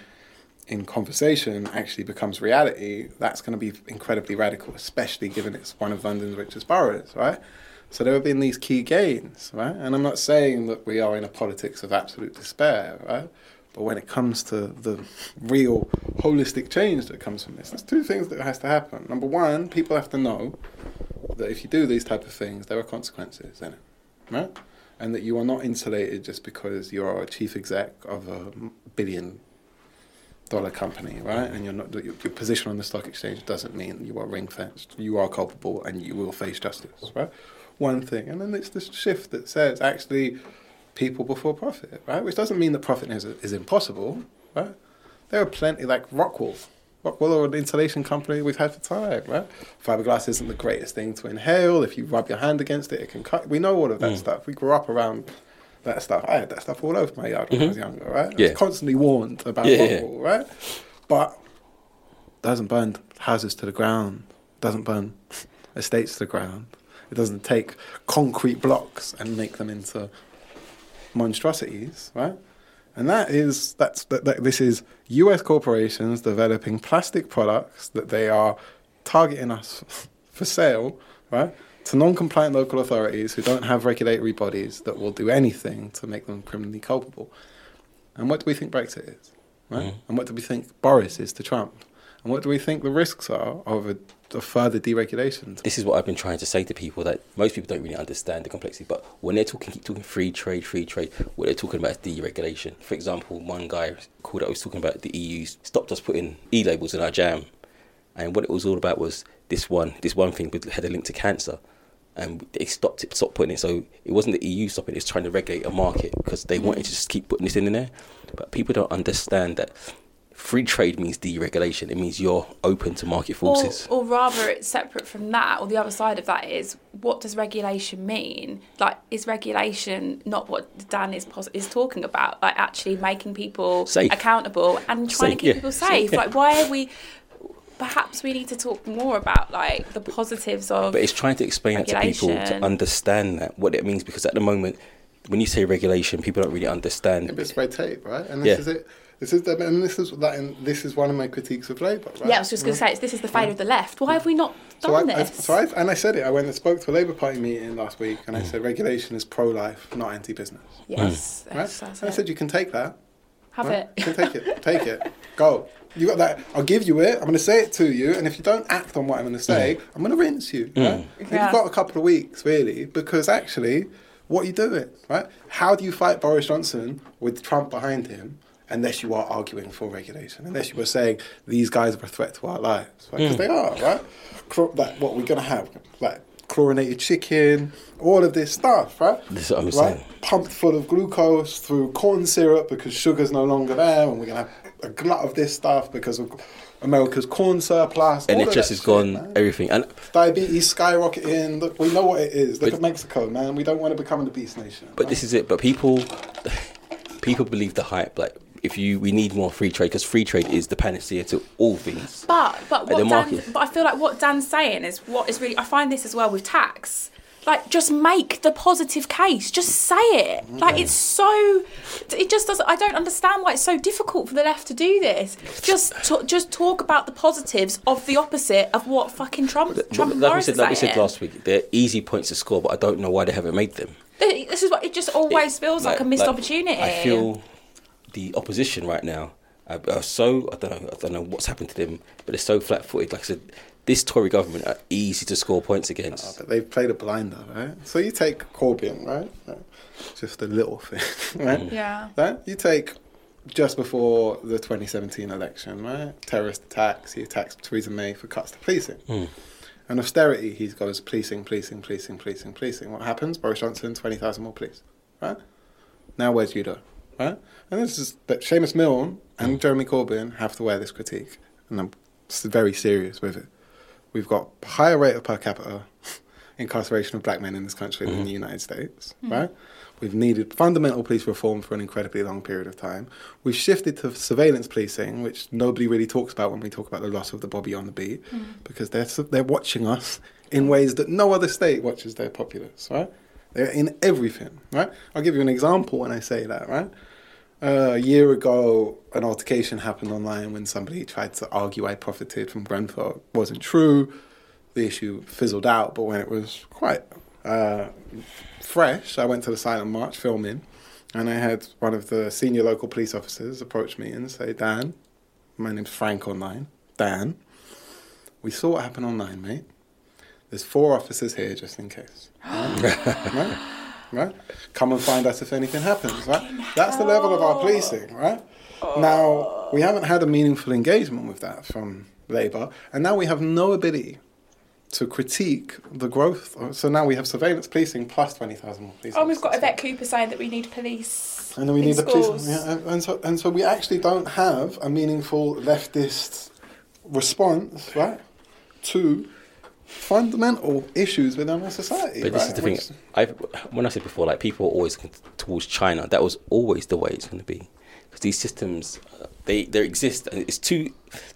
in conversation actually becomes reality, that's going to be incredibly radical, especially given it's one of London's richest boroughs, right? So there have been these key gains, right? And I'm not saying that we are in a politics of absolute despair, right? But when it comes to the real holistic change that comes from this, there's two things that has to happen. Number one, people have to know that if you do these type of things, there are consequences in it, right? And that you are not insulated just because you're a chief exec of a billion dollar company, right? And you're not your, your position on the stock exchange doesn't mean you are ring fenced. You are culpable, and you will face justice, right? One thing, and then it's this shift that says actually people before profit, right? Which doesn't mean that profit is, is impossible, right? There are plenty like Rockwool. Rockwool are an insulation company we've had for time, right? Fiberglass isn't the greatest thing to inhale. If you rub your hand against it, it can cut. We know all of that mm. stuff. We grew up around that stuff. I had that stuff all over my yard when I was mm-hmm. younger, right? I was constantly warned about Yeah, yeah. Rockwool, right? But doesn't burn houses to the ground, doesn't burn estates to the ground. It doesn't take concrete blocks and make them into monstrosities, right? And that is that's that, that this is U.S. corporations developing plastic products that they are targeting us for sale, right? To non-compliant local authorities who don't have regulatory bodies that will do anything to make them criminally culpable. And what do we think Brexit is, right? Mm. And what do we think Boris is to Trump? And what do we think the risks are of a, a further deregulation? This is what I've been trying to say to people that most people don't really understand the complexity. But when they're talking, keep talking free trade, free trade, what they're talking about is deregulation. For example, one guy called out was talking about the EU stopped us putting e labels in our jam, and what it was all about was this one, this one thing had a link to cancer, and they stopped it, stopped putting it. So it wasn't the EU stopping; it was trying to regulate a market because they wanted to just keep putting this in there. But people don't understand that. Free trade means deregulation. It means you're open to market forces. or rather, it's separate from that, or the other side of that is what does regulation mean? Like, is regulation not what Dan is pos- is talking about? Like, actually making people Safe. accountable and trying Safe, to keep yeah. people Safe, safe. yeah. Like, why are we? perhaps we need to talk more about like the positives of. But it's trying to explain that to people to understand that what it means because at the moment, when you say regulation, people don't really understand. Yeah, but it's red tape, right? And this Yeah. is it. This is the, and this is that. And this is one of my critiques of Labour, right? yeah, I was just going to say it's, this is the fate of the left. Why have we not done I, I, this? so I, and I said it. I went and spoke to a Labour Party meeting last week, Mm. and I said regulation is pro-life, not anti-business. yes, Right? yes, that's and I said you can take that. have right? it. You can take it. Take it. Go. You got that. I'll give you it. I'm going to say it to you, and if you don't act on what I'm going to say, Mm. I'm going to rinse you. Right? Yeah. You've got a couple of weeks really, because actually, what are you doing? Right? How do you fight Boris Johnson with Trump behind him? Unless you are arguing for regulation, unless you were saying these guys are a threat to our lives, because hmm. they are, right? Chlor- like what we're gonna have, like chlorinated chicken, all of this stuff, right? This is what I'm right? saying. Pumped full of glucose through corn syrup because sugar's no longer there, and we're gonna have a glut of this stuff because of America's corn surplus. NHS is gone, everything. And Diabetes skyrocketing. Look, we know what it is. Look at Mexico, man. We don't want to become the beast nation. but right? this is it. But people, people believe the hype. Like if you, we need more free trade because free trade is the panacea to all things. But but what Dan, but I feel like what Dan's saying is what is really I find this as well with tax. Like just make the positive case. Just say it. Like it's so. It just doesn't. I don't understand why it's so difficult for the left to do this. Just just talk about the positives of the opposite of what fucking Trump But Trump like we said, like we said last week, they're easy points to score, but I don't know why they haven't made them. This is what it just always feels like, a missed like, opportunity. I feel the opposition right now are, are so I don't know I don't know what's happened to them, but they're so flat-footed. Like I said, this Tory government are easy to score points against. Oh, but they've played a blinder, right? So you take Corbyn, right? Right. Just a little thing, right? Mm. Yeah. Right? You take just before the 2017 election, right? Terrorist attacks. He attacks Theresa May for cuts to policing. Mm. And austerity, he goes policing, policing, policing, policing, policing. What happens? Boris Johnson, 20,000 more police, right? Now where's Judo, right? And this is, that Seamus Milne and Jeremy Corbyn have to wear this critique. And I'm very serious with it. We've got higher rate of per capita incarceration of black men in this country than the mm-hmm. United States, mm-hmm. right? We've needed fundamental police reform for an incredibly long period of time. We've shifted to surveillance policing, which nobody really talks about when we talk about the loss of the Bobby on the beat, mm-hmm. because they're they're watching us in ways that no other state watches their populace, right? They're in everything, right? I'll give you an example when I say that, right? Uh, a year ago, an altercation happened online when somebody tried to argue I profited from Grenfell. It wasn't true. The issue fizzled out, but when it was quite uh, fresh, I went to the silent march filming, and I had one of the senior local police officers approach me and say, Dan, my name's Frank online. Dan, we saw what happened online, mate. There's four officers here just in case. right? right? Come and find us if anything happens, right? That's the level of our policing, right? Now, we haven't had a meaningful engagement with that from Labour, and now we have no ability to critique the growth. So now we have surveillance policing plus 20,000 more police. Oh, we've got. Yvette Cooper saying that we need police. And then we need the police. Yeah, and, and so and so we actually don't have a meaningful leftist response, right, to fundamental issues within our society. But this is the thing. I've, when I said before, like people are always towards China. That was always the way it's going to be, because these systems, uh, they they exist, and it's too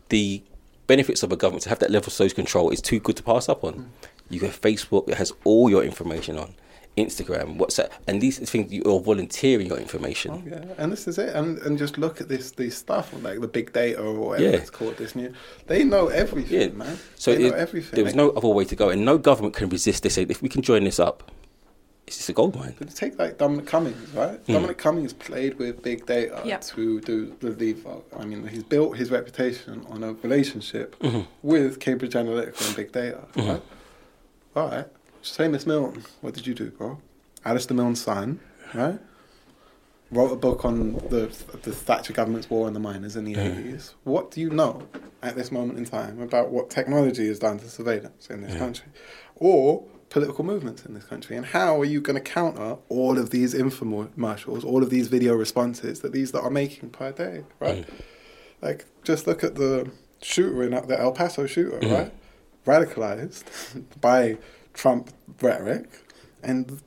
the benefits of a government to have that level of social control is too good to pass up on. You have Facebook that has all your information on, Instagram, WhatsApp, and these things you're volunteering your information. Oh, yeah, and this is it. And and just look at this this stuff like the big data or whatever Yeah. it's called. This new, they know everything, Yeah, man. So they know it- everything. there was no other way to go, and no government can resist. They say if we can join this up, it's just a gold mine. But take like Dominic Cummings, right? Hmm. Dominic Cummings played with big data Yeah. to do the lead vote. I mean, he's built his reputation on a relationship Mm-hmm. with Cambridge Analytica and big data, right? All right. Seamus Milne, what did you do, bro? Alasdair Milne's son, right? Wrote a book on the the Thatcher government's war on the miners in the hmm. eighties. What do you know at this moment in time about what technology has done to surveillance in this hmm. country, or political movements in this country, and how are you going to counter all of these infomercials, all of these video responses that these that are making per day, right? Hmm. Like, just look at the shooter in the El Paso shooter, right? Radicalized by Trump rhetoric, and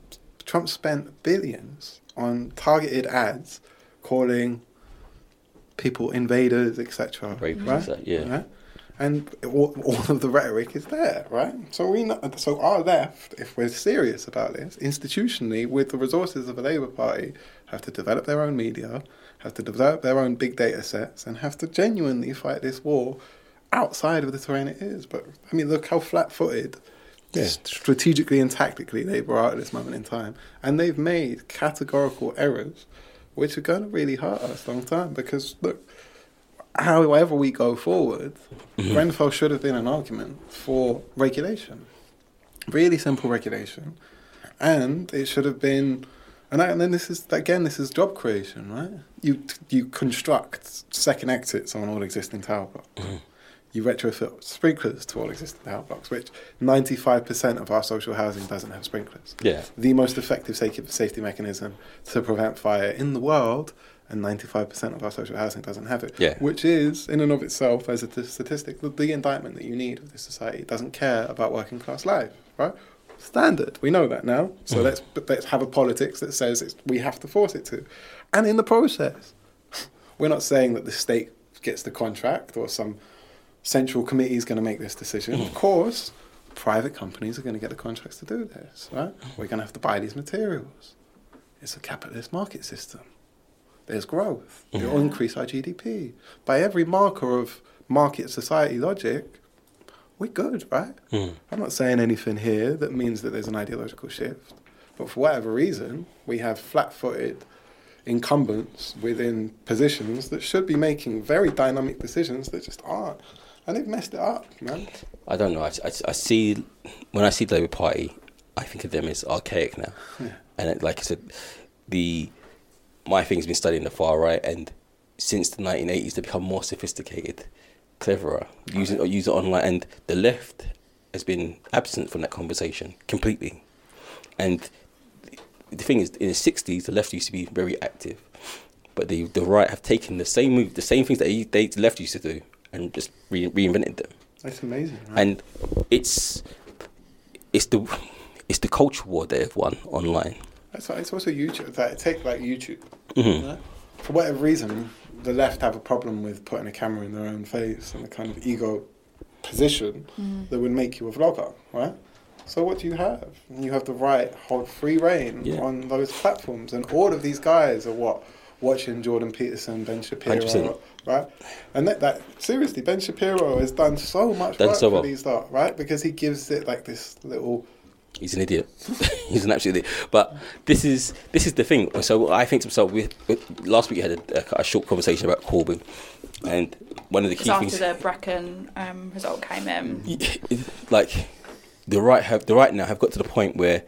Trump spent billions on targeted ads calling people invaders, etc. Right? yeah. And all, all of the rhetoric is there, right? So we know, so our left, if we're serious about this, institutionally, with the resources of a Labour Party, have to develop their own media, have to develop their own big data sets, and have to genuinely fight this war outside of the terrain it is. But I mean, look how flat-footed. Yeah. Strategically and tactically, Labour are at this moment in time, and they've made categorical errors, which are going to really hurt us long time. Because look, however we go forward, mm-hmm. Grenfell should have been an argument for regulation, really simple regulation, and it should have been. And, I, and then this is again, this is job creation, right? You you construct second exits on all existing tower blocks. Mm-hmm. You retrofit sprinklers to all existing tower blocks, which ninety five percent of our social housing doesn't have sprinklers Yeah. the most effective safety, safety mechanism to prevent fire in the world, and 95% of our social housing doesn't have it. Yeah. Which is, in and of itself, as a t- statistic, the, the indictment that you need of this society. It doesn't care about working class life, right? Standard. We know that now. So mm. let's let's have a politics that says it's, we have to force it to. And in the process, we're not saying that the state gets the contract or some central committee is going to make this decision. Of mm. course, private companies are going to get the contracts to do this, right? Mm. We're going to have to buy these materials. It's a capitalist market system. There's growth. It will mm. increase our GDP. By every marker of market society logic, we're good, right? I'm not saying anything here that means that there's an ideological shift. But for whatever reason, we have flat footed incumbents within positions that should be making very dynamic decisions that just aren't. And they've messed it up, man. I don't know. I, I, I see when I see the Labour Party, I think of them as archaic now. And it, like I said, the my thing's been studying the far right, and since the 1980s, they've become more sophisticated, cleverer, using or use it online, and the left has been absent from that conversation completely. And the thing is, in the 60s, the left used to be very active, but the the right have taken the same move, the same things that they, they the left used to do, and just re- reinvented them That's amazing. Right? and it's it's the it's the culture war they've won online. That's it's also YouTube. That take like YouTube. Mhm. right? For whatever reason, the left have a problem with putting a camera in their own face and the kind of ego position that would make you a vlogger, right? So what do you have? You have the right hold free reign Yeah. on those platforms, and all of these guys are what watching Jordan Peterson, Ben Shapiro, 100%. right? And that, that seriously, Ben Shapiro has done so much Done work so for these lot, right? Because he gives it like this little He's an idiot. He's an absolute idiot. But this is this is the thing. So I think to myself, we, we, last week we had a, a short conversation about Corbyn, and one of the Because key after things, the Brecon um, result came in, like the right have the right now have got to the point where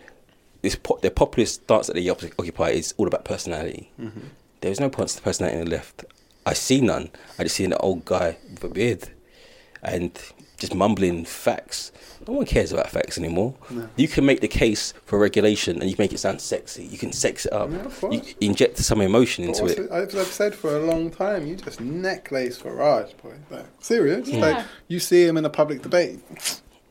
this po- the populist stance that they occupy is all about personality. There is no points to the personality in the left. I see none. I just see an old guy with a beard and just mumbling facts. No one cares about facts anymore. You can make the case for regulation and you can make it sound sexy. You can sex it up. Yeah, you inject some emotion But into also, it. I've, I've said for a long time, you just necklace Farage, boy. Like, serious? Yeah. Like, you see him in a public debate,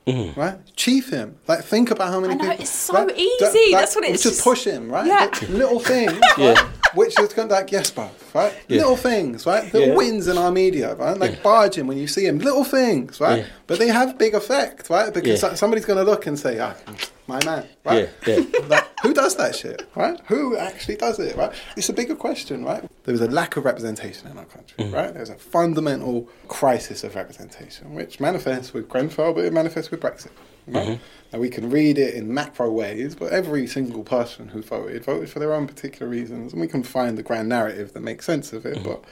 Mm-hmm. right? Chief him. Like, think about how many I know, people. it's so like, easy, that's what it is. Just push him, right? Yeah. Like, little things, Yeah. right? Which is kind of like, yes, bruv, right? Yeah. Little things, right? Little Yeah. wins in our media, right? Like, barge him when you see him. Little things, right? Yeah. But they have big effect, right? Because Yeah. somebody's going to look and say, ah, my man, right? Yeah, yeah. Who does that shit, right? Who actually does it, right? It's a bigger question, right? There was a lack of representation in our country, mm-hmm. right? There's a fundamental crisis of representation, which manifests with Grenfell, but it manifests with Brexit, right? Mm-hmm. And we can read it in macro ways, but every single person who voted voted for their own particular reasons, and we can find the grand narrative that makes sense of it, mm-hmm. but.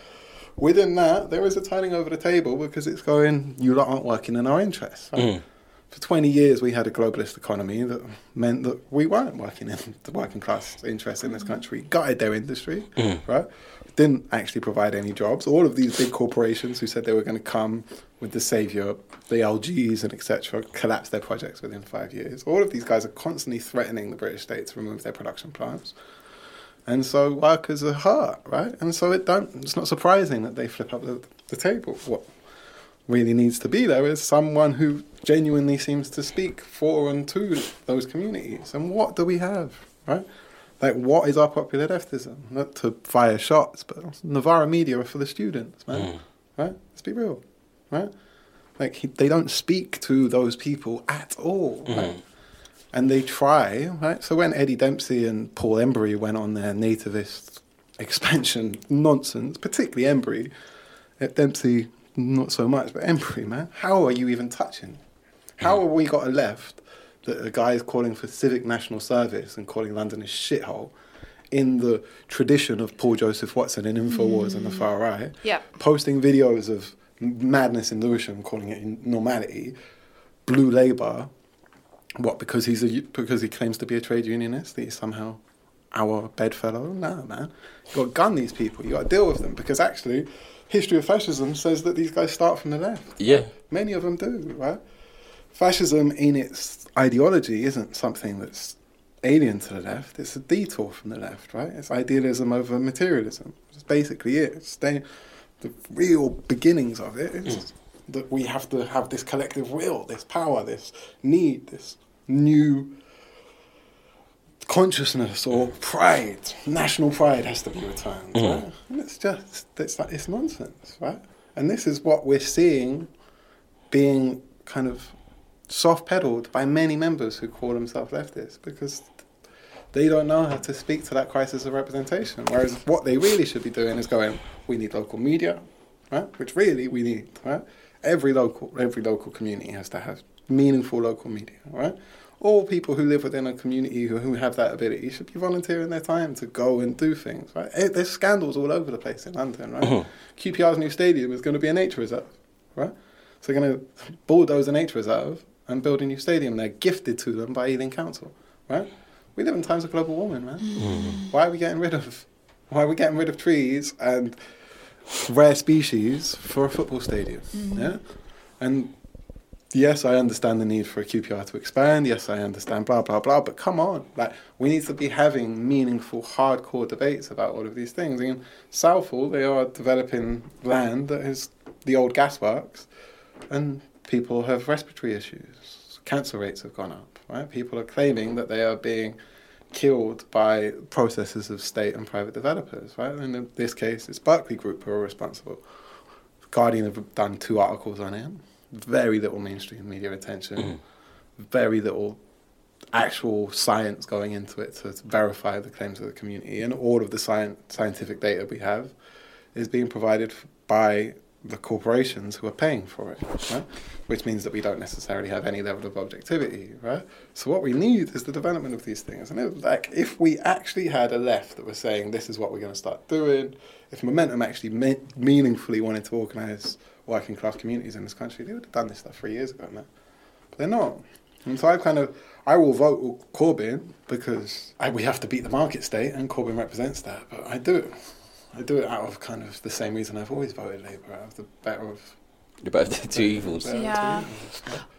Within that, there is a turning over the table because it's going, you lot aren't working in our interests. Right? Mm. For 20 years, we had a globalist economy that meant that we weren't working in the working class interests in this mm. country, gutted their industry, mm. right? Didn't actually provide any jobs. All of these big corporations who said they were going to come with the savior, the LGs and etc., collapsed their projects within five years. All of these guys are constantly threatening the British state to remove their production plants. And so workers are hurt, right? And so it don't, it's not surprising that they flip up the, the table. What really needs to be there is someone who genuinely seems to speak for and to those communities. And what do we have, right? Like, what is our popular leftism? Not to fire shots, but Novara media are for the students, man. Mm. Right? Let's be real, right? Like he, they don't speak to those people at all. Right? Mm-hmm. And they try, right? So when Eddie Dempsey and Paul Embery went on their nativist expansion nonsense, particularly Embery, Dempsey not so much, but Embery, man, how are you even touching? How have we got a left that a guy is calling for civic national service and calling London a shithole in the tradition of Paul Joseph Watson and Infowars and the mm. far right, yeah. posting videos of madness in Lewisham, calling it normality, blue Labour, what because he's a because he claims to be a trade unionist, that he's somehow our bedfellow? No, man. You've got to gun these people. you've got to deal with them because actually, history of fascism says that these guys start from the left. Yeah. Many of them do, right? Fascism in its ideology isn't something that's alien to the left. It's a detour from the left, right? It's idealism over materialism. It's basically it. It's the, the real beginnings of it is mm. that we have to have this collective will, this power, this need, this new consciousness or pride, national pride has to be returned, mm. right? And it's just it's like it's nonsense, right? And this is what we're seeing being kind of soft pedaled by many members who call themselves leftists because they don't know how to speak to that crisis of representation. Whereas what they really should be doing is going, we need local media, right? Which really we need, right? Every local, every local community has to have meaningful local media, right? All people who live within a community who, who have that ability should be volunteering their time to go and do things, right? There's scandals all over the place in London, right? Uh-huh. QPR's new stadium is going to be a nature reserve, right? So they're going to bulldoze a nature reserve and build a new stadium. They're gifted to them by Ealing Council, right? We live in times of global warming, man. Mm. Why are we getting rid of? Why are we getting rid of trees and rare species for a football stadium? Mm-hmm. Yeah, and yes, I understand the need for a QPR to expand. Yes, I understand blah blah blah. But come on, like we need to be having meaningful, hardcore debates about all of these things. In Southall, they are developing land that is the old gasworks, and people have respiratory issues. Cancer rates have gone up. Right? People are claiming that they are being killed by processes of state and private developers. Right? In this case, it's Berkeley Group who are responsible. Guardian have done two articles on it. Very little mainstream media attention. Mm. Very little actual science going into it to, to verify the claims of the community. And all of the science, scientific data we have is being provided by the corporations who are paying for it, right? Which means that we don't necessarily have any level of objectivity, right? So what we need is the development of these things. And it, like, if we actually had a left that was saying this is what we're going to start doing, if Momentum actually me- meaningfully wanted to organise working class communities in this country, they would have done this stuff three years ago, man. But they're not. And so I kind of, I will vote with Corbyn because I, we have to beat the market state, and Corbyn represents that. But I do it. I do it out of kind of the same reason I've always voted Labour, out of the better of You're better than two evils. Yeah.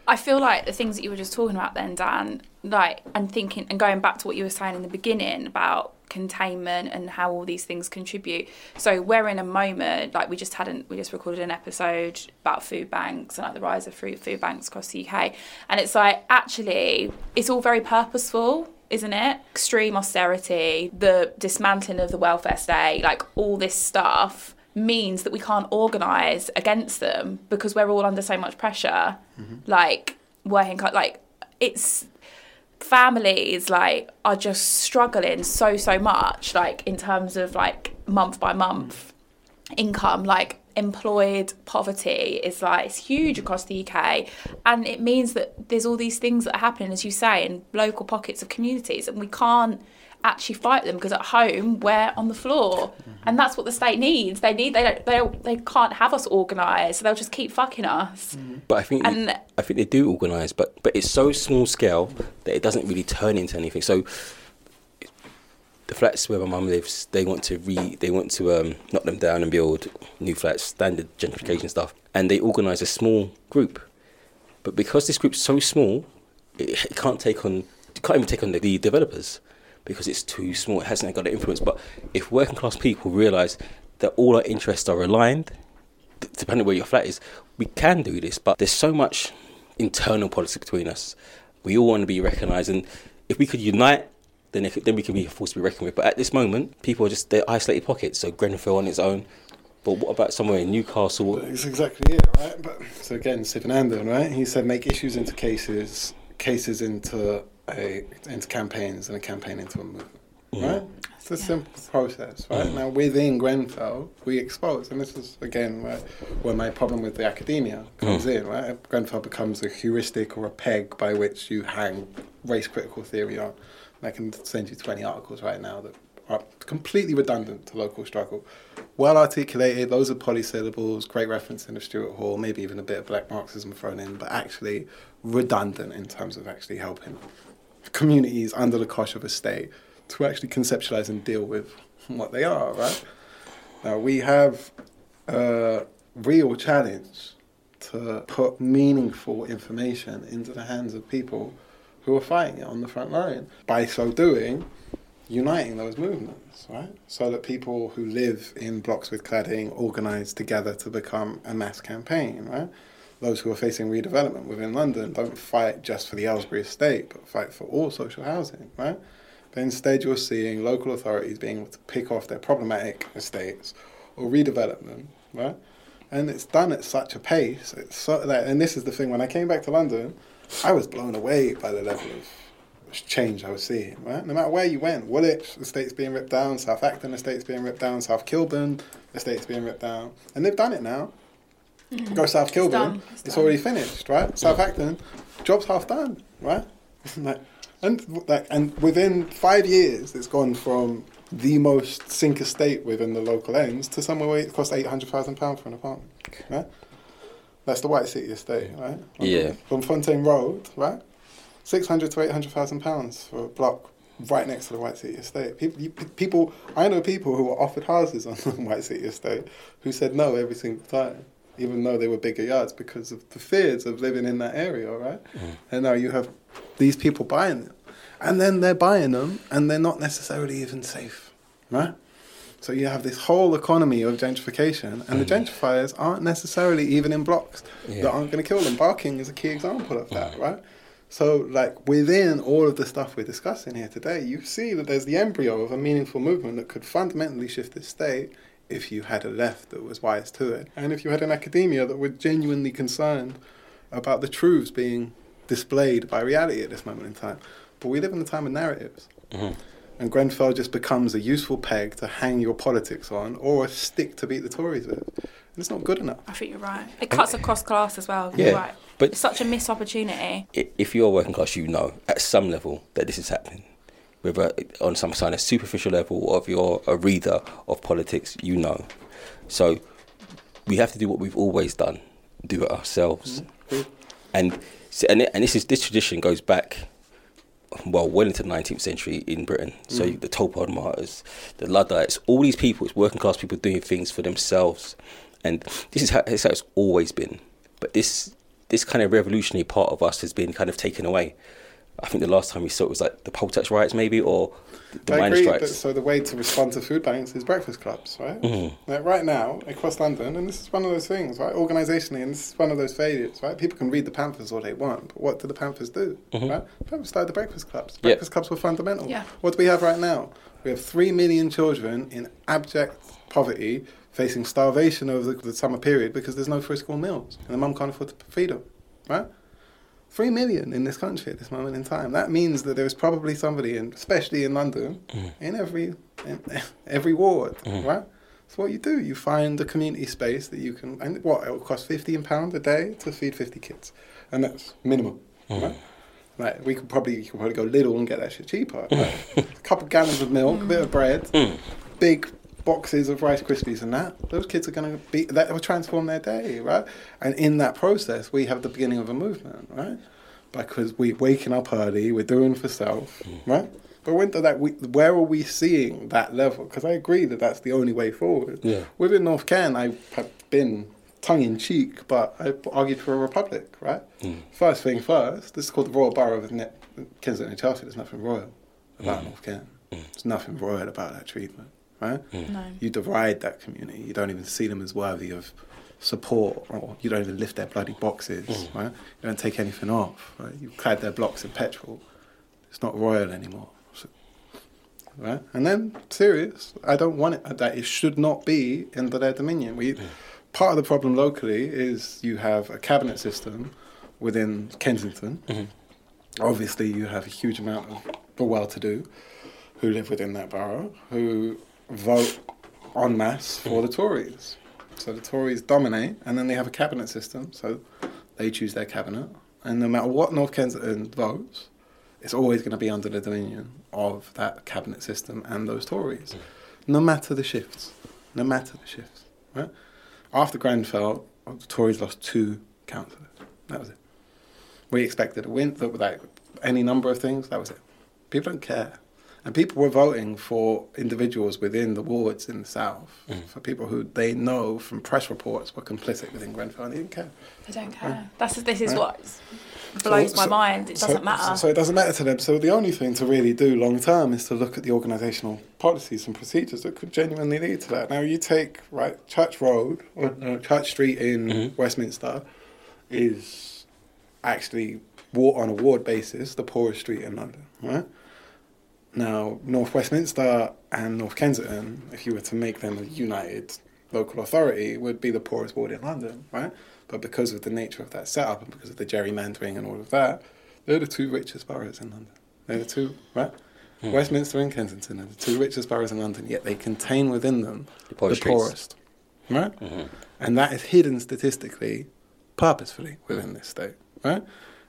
I feel like the things that you were just talking about then, Dan, like, and thinking and going back to what you were saying in the beginning about containment and how all these things contribute. So we're in a moment, like we just hadn't, we just recorded an episode about food banks and like the rise of food, food banks across the UK. And it's like, actually, it's all very purposeful. Isn't it? Extreme austerity, the dismantling of the welfare state, like all this stuff means that we can't organise against them because we're all under so much pressure. Mm-hmm. Like working, like it's families like are just struggling so so much like in terms of like month by month income like employed poverty is like it's huge across the UK and it means that there's all these things that are happening as you say in local pockets of communities and we can't actually fight them because at home we're on the floor. And that's what the state needs. They need they don't they, don't, they can't have us organized so they'll just keep fucking us. But I think And- I think they do organise, but but it's so small scale that it doesn't really turn into anything. So the flats where my mum lives, they want to re they want to um, knock them down and build new flats, standard gentrification stuff, and they organise a small group. But because this group's so small, it, it can't take on it can't even take on the, the developers because it's too small. It hasn't got the influence. But if working class people realise that all our interests are aligned, depending where your flat is, we can do this. But there's so much internal politics between us. We all want to be recognised, and if we could unite, then then we can be a force to be reckoned with. But at this moment, people are just they're isolated pockets. So Grenfell on its own, But what about somewhere in Newcastle? That's exactly it, right? But so again, Andon, right? He said make issues into cases, cases into a into campaigns, and a campaign into a movement, right? It's a Yeah. simple process, right? Now within Grenfell, we expose, and this is again where, where my problem with the academia comes mm. in, right? Grenfell becomes a heuristic or a peg by which you hang race critical theory on. And I can send you twenty articles right now that are completely redundant to local struggle. Well articulated, loads of polysyllables, great reference into Stuart Hall, maybe even a bit of black Marxism thrown in, but actually redundant in terms of actually helping communities under the cosh of a state to actually conceptualize and deal with what they are, right? Now we have a real challenge to put meaningful information into the hands of people who are fighting it on the front line. By so doing, uniting those movements, right? So that people who live in blocks with cladding organise together to become a mass campaign, right? Those who are facing redevelopment within London don't fight just for the Aylesbury estate, but fight for all social housing, right? But instead, you're seeing local authorities being able to pick off their problematic estates or redevelop them, right? And it's done at such a pace. It's so and this is the thing. When I came back to London, I was blown away by the level of change I was seeing. Right, no matter where you went, Woolwich estate's being ripped down, South Acton estate's being ripped down, South Kilburn estate's being ripped down, and they've done it now. Mm-hmm. Go South Kilburn, done. it's, It's done. already finished, right? Mm-hmm. South Acton, job's half done, right? Like, and like, and within five years, it's gone from the most sink estate within the local ends to somewhere where it costs eight hundred thousand pounds for an apartment, right? That's the White City estate, right? Yeah. On Fontaine Road, right? Six hundred to eight hundred thousand pounds for a block right next to the White City estate. People, you, people, I know people who were offered houses on the White City estate who said no every single time, even though they were bigger yards because of the fears of living in that area, right? Mm. And now you have these people buying them, and then they're buying them, and they're not necessarily even safe, right? So you have this whole economy of gentrification, and the mm. gentrifiers aren't necessarily even in blocks Yeah. that aren't going to kill them. Barking is a key example of that, right? So, like within all of the stuff we're discussing here today, you see that there's the embryo of a meaningful movement that could fundamentally shift the state if you had a left that was wise to it, and if you had an academia that were genuinely concerned about the truths being displayed by reality at this moment in time. But we live in a time of narratives. Mm-hmm. And Grenfell just becomes a useful peg to hang your politics on or a stick to beat the Tories with. And it's not good enough. I think you're right. It cuts across class as well. Yeah, You're right. but- it's such a missed opportunity. If you're working class, you know at some level that this is happening. Whether on some kind of superficial level or if you're a reader of politics, you know. So we have to do what we've always done, do it ourselves. Mm-hmm. And so- and, it- and this is this tradition goes back well, well into the 19th century in Britain. So mm. the Tolpuddle martyrs, the Luddites, all these people, it's working class people doing things for themselves. And this is how, this is how it's always been. But this this kind of revolutionary part of us has been kind of taken away. I think the last time we saw it was like the poll tax riots, maybe, or the I miners' agree, but strikes. so the way to respond to food banks is breakfast clubs, right? Mm-hmm. Like right now, across London, and this is one of those things, right? Organisationally, and this is one of those failures, right? People can read the Panthers all they want, but what do the Panthers do, right? Panthers started the breakfast clubs. Mm-hmm. Yeah. Breakfast clubs were fundamental. Yeah. What do we have right now? We have three million children in abject poverty facing starvation over the, the summer period because there's no free school meals, and the mum can't afford to feed them, right? Three million in this country at this moment in time. That means that there is probably somebody, in, especially in London, mm. in every in every ward, mm. right? So what you do, you find a community space that you can, and what it will cost fifteen pound a day to feed fifty kids, and that's minimum, mm. right? Like we could probably you could probably go little and get that shit cheaper. Like, a couple gallons of milk, a bit of bread, big boxes of Rice Krispies and that. Those kids are going to be that will transform their day, right? And in that process, we have the beginning of a movement, right? Because we're waking up early, we're doing for self, hmm. right? But when that, we, where are we seeing that level? Because I agree that that's the only way forward. Yeah. Within North Ken, I have been tongue in cheek, but I argued for a republic, right? Hmm. First thing first, this is called the Royal Borough of Ne- Kensington and Chelsea. There's nothing royal about hmm. North Ken. There's nothing royal about that treatment, right? No. You deride that community. You don't even see them as worthy of support, or you don't even lift their bloody boxes, mm. right? You don't take anything off, right? You clad their blocks in petrol. It's not royal anymore. So right? And then serious. I don't want it that it should not be under their dominion. We part of the problem locally is you have a cabinet system within Kensington. Mm-hmm. Obviously, you have a huge amount of the well-to-do who live within that borough who vote en masse for the Tories. So the Tories dominate, and then they have a cabinet system. So they choose their cabinet, and no matter what North Kensington votes, it's always going to be under the dominion of that cabinet system and those Tories, no matter the shifts, no matter the shifts. Right? After Grenfell, the Tories lost two councillors. That was it. We expected a win, like any number of things. That was it. People don't care. And people were voting for individuals within the wards in the south, mm. for people who they know from press reports were complicit within Grenfell, and they didn't care. They don't care. That's this is Right. what blows my so- mind. It so- doesn't matter. So, so it doesn't matter to them. So the only thing to really do long term is to look at the organisational policies and procedures that could genuinely lead to that. Now you take right Church Road or no, uh, Church Street in mm-hmm. Westminster is actually wa- on a ward basis the poorest street in London, right? Now North Westminster and North Kensington, if you were to make them a united local authority, would be the poorest ward in London, right? But because of the nature of that setup and because of the gerrymandering and all of that, they're the two richest boroughs in London. They're the two, right? Hmm. Westminster and Kensington are the two richest boroughs in London, yet they contain within them The poorest the poorest, right? Mm-hmm. And that is hidden statistically, purposefully within this state, right?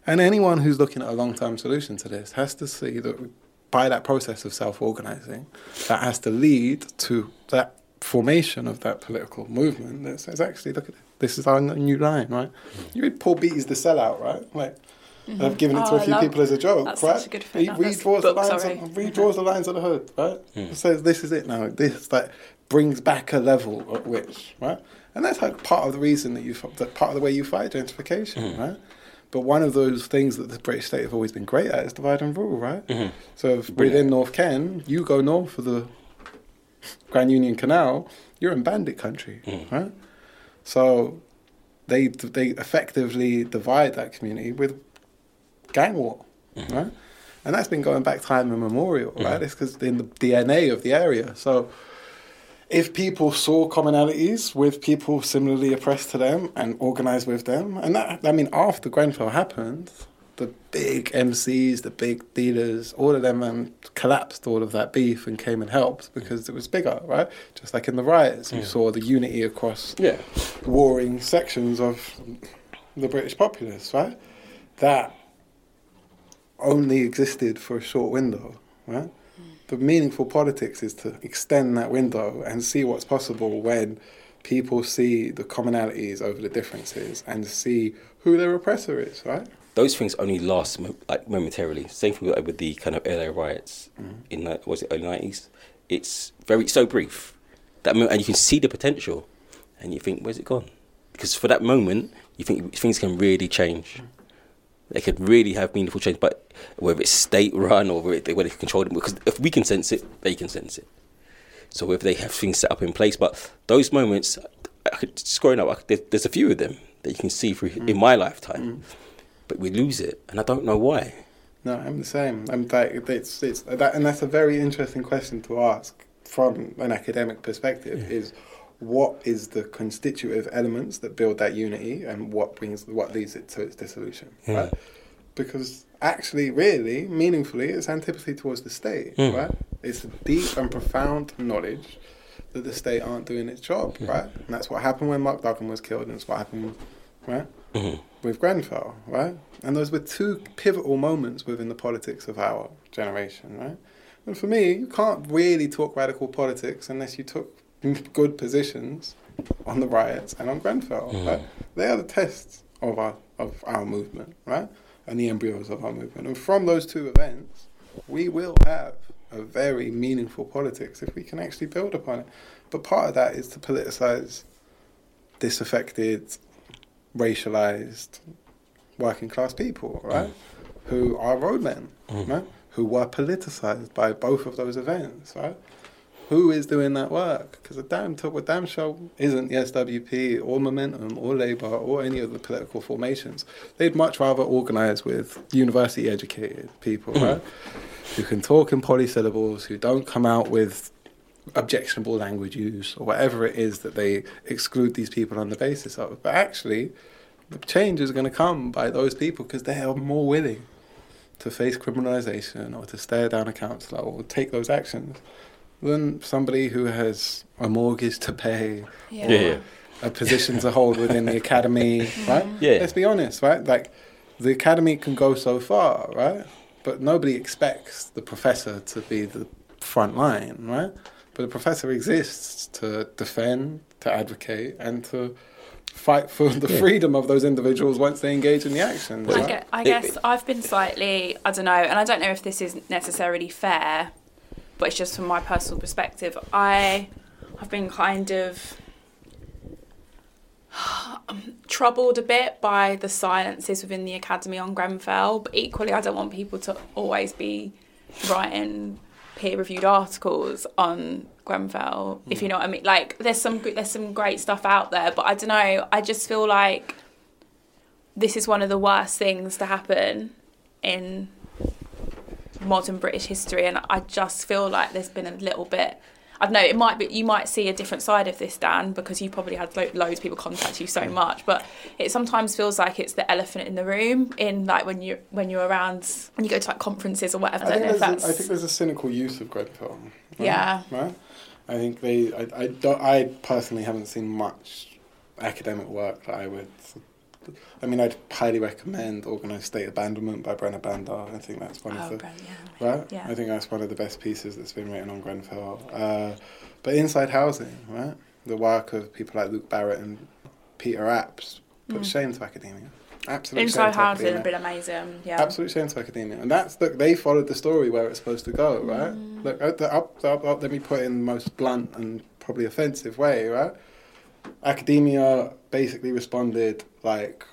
And anyone who's looking at a long-term solution to this has to see that by that process of self-organizing, that has to lead to that formation of that political movement that says, actually, look at it. This is our new line, right? Mm-hmm. You read Paul Beatty's The Sellout, right? Like, mm-hmm. I've given it to Oh, a I few people as a joke, that's right? such a good. He That- that's redraws the book, lines. sorry. Of, redraws the lines of the hood, right? Mm. Says this is it now. This like brings back a level at which, right? And that's like part of the reason that you f- that part of the way you fight gentrification, mm. right? But one of those things that the British state have always been great at is divide and rule, right? Mm-hmm. So if within North Ken, you go north for the Grand Union Canal, you're in bandit country, mm. right? So they they effectively divide that community with gang war, mm-hmm. right? And that's been going back time immemorial, right? Mm-hmm. It's because in the DNA of the area. So if people saw commonalities with people similarly oppressed to them and organized with them, and that, I mean, after Grenfell happened, the big MCs, the big dealers, all of them um, collapsed all of that beef and came and helped because it was bigger, right? Just like in the riots, you saw the unity across Yeah. warring sections of the British populace, right? That only existed for a short window, right? The meaningful politics is to extend that window and see what's possible when people see the commonalities over the differences and see who their oppressor is, right? Those things only last like momentarily. Same thing with, the kind of LA riots mm-hmm. in the was it early nineties. It's very so brief that mo- and you can see the potential, and you think where's it gone? Because for that moment, you think things can really change. Mm-hmm. They could really have meaningful change, but whether it's state run or whether it- whether they control them, because if we can sense it, they can sense it. So if they have things set up in place, but those moments, I could, just growing up, I could, there, there's a few of them that you can see through in mm. my lifetime, mm. but we lose it, and I don't know why. No, I'm the same. I'm like it's it's that, and that's a very interesting question to ask from an academic perspective. Is what is the constitutive elements that build that unity, and what brings what leads it to its dissolution, hmm. right? Because actually, really, meaningfully, it's antipathy towards the state, hmm. right? It's a deep and profound knowledge that the state aren't doing its job, hmm. right? And that's what happened when Mark Duggan was killed, and it's what happened, right? with Grenfell, right? And those were two pivotal moments within the politics of our generation, right? And for me, you can't really talk radical politics unless you took good positions on the riots and on Grenfell, right? They are the tests of our of our movement, right? And the embryos of our movement. And from those two events, we will have a very meaningful politics if we can actually build upon it. But part of that is to politicize disaffected, racialized working class people, right? Who are roadmen, mm. right? Who were politicized by both of those events, right? Who is doing that work? Because a damn a damn show isn't the SWP or Momentum or Labour or any of the political formations. They'd much rather organise with university educated people, hmm. right? Who can talk in polysyllables, who don't come out with objectionable language use or whatever it is that they exclude these people on the basis of. But actually, the change is going to come by those people because they are more willing to face criminalisation or to stare down a councillor or take those actions than somebody who has a mortgage to pay Yeah. or Yeah, yeah. a position to hold within the academy, right? Yeah. Let's be honest, right? Like the academy can go so far, right? But nobody expects the professor to be the front line, right? But the professor exists to defend, to advocate, and to fight for the freedom of those individuals once they engage in the actions. I, right? gue- I guess I've been slightly, I don't know, and I don't know if this is necessarily fair, but it's just from my personal perspective. I have been kind of um, troubled a bit by the silences within the academy on Grenfell, but equally, I don't want people to always be writing peer-reviewed articles on Grenfell, if you hmm. know what I mean. Like, there's some there's some great stuff out there, but I don't know. I just feel like this is one of the worst things to happen in modern British history, and I just feel like there's been a little bit. I don't know. It might be you might see a different side of this, Dan, because you probably had lo- loads of people contact you so much. But it sometimes feels like it's the elephant in the room. In like when you when you're around when you go to like conferences or whatever. I, I think, there's a, I think there's a cynical use of Grenfell. Right? Yeah. Right. I think they. I, I don't. I personally haven't seen much academic work that I would. I mean, I'd highly recommend "Organised State Abandonment" by Brenna Bhandar. I think that's one oh, of the yeah. right. Yeah. I think that's one of the best pieces that's been written on Grenfell. Uh, but inside housing, right, the work of people like Luke Barratt and Peter Apps put shame to academia. Absolutely. Inside housing academia. have been amazing. Yeah. Absolute shame to academia, and that's look. They followed the story where it's supposed to go, right? Mm. Look, up, up, up, up, let me put it in the most blunt and probably offensive way, right? Academia basically responded like,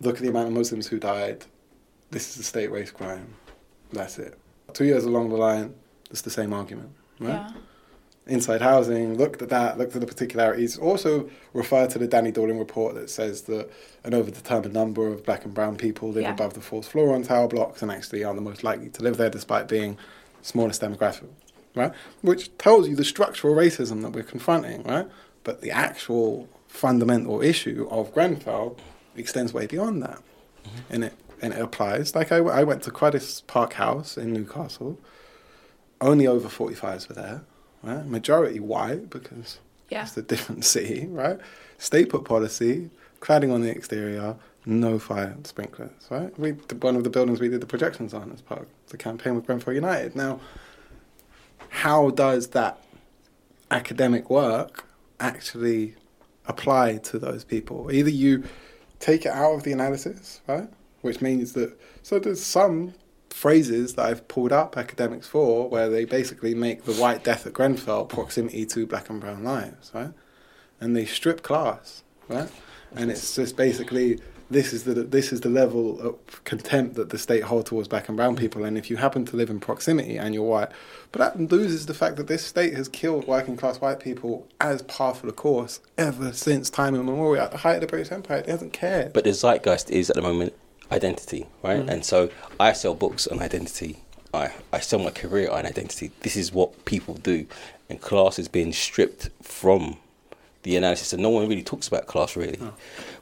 "Look at the amount of Muslims who died. This is a state race crime. That's it." Two years along the line, it's the same argument, right? Yeah. inside housing, looked at that, looked at the particularities, also referred to the Danny Dorling report that says that an overdetermined number of black and brown people live Yeah. above the fourth floor on tower blocks and actually are the most likely to live there despite being smallest demographic, right? Which tells you the structural racism that we're confronting, right? But the actual fundamental issue of Grenfell extends way beyond that. Mm-hmm. And it and it applies. Like I, I went to Cruddas Park House in Newcastle. Only over 45s were there, right? Majority white because Yeah. it's a different city, right? State put policy, cladding on the exterior, no fire sprinklers, right? We one of the buildings we did the projections on as part of the campaign with Grenfell United. Now, how does that academic work actually apply to those people? Either you take it out of the analysis, right? Which means that so there's some phrases that I've pulled up academics for where they basically make the white death at Grenfell proximity to black and brown lives, right? And they strip class, right? And it's just basically this is the this is the level of contempt that the state hold towards black and brown people. And if you happen to live in proximity and you're white, but that loses the fact that this state has killed working class white people as par for the course ever since time immemorial. At the height of the British Empire, it hasn't care. But the zeitgeist is at the moment identity, right? Mm. And so I sell books on identity. I, I sell my career on identity. This is what people do. And class is being stripped from the analysis. And no one really talks about class, really. Oh.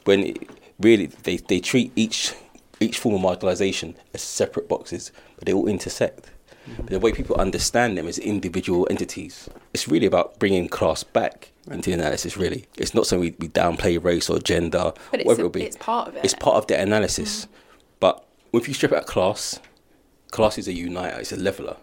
When it, really they, they treat each each form of marginalisation as separate boxes, but they all intersect. But the way people understand them as individual entities, it's really about bringing class back into the analysis, really. It's not something we, we downplay race or gender, But whatever a, it will be it's part of it. it's part of the analysis. Mm-hmm. But if you strip out class, class is a uniter, it's a leveler.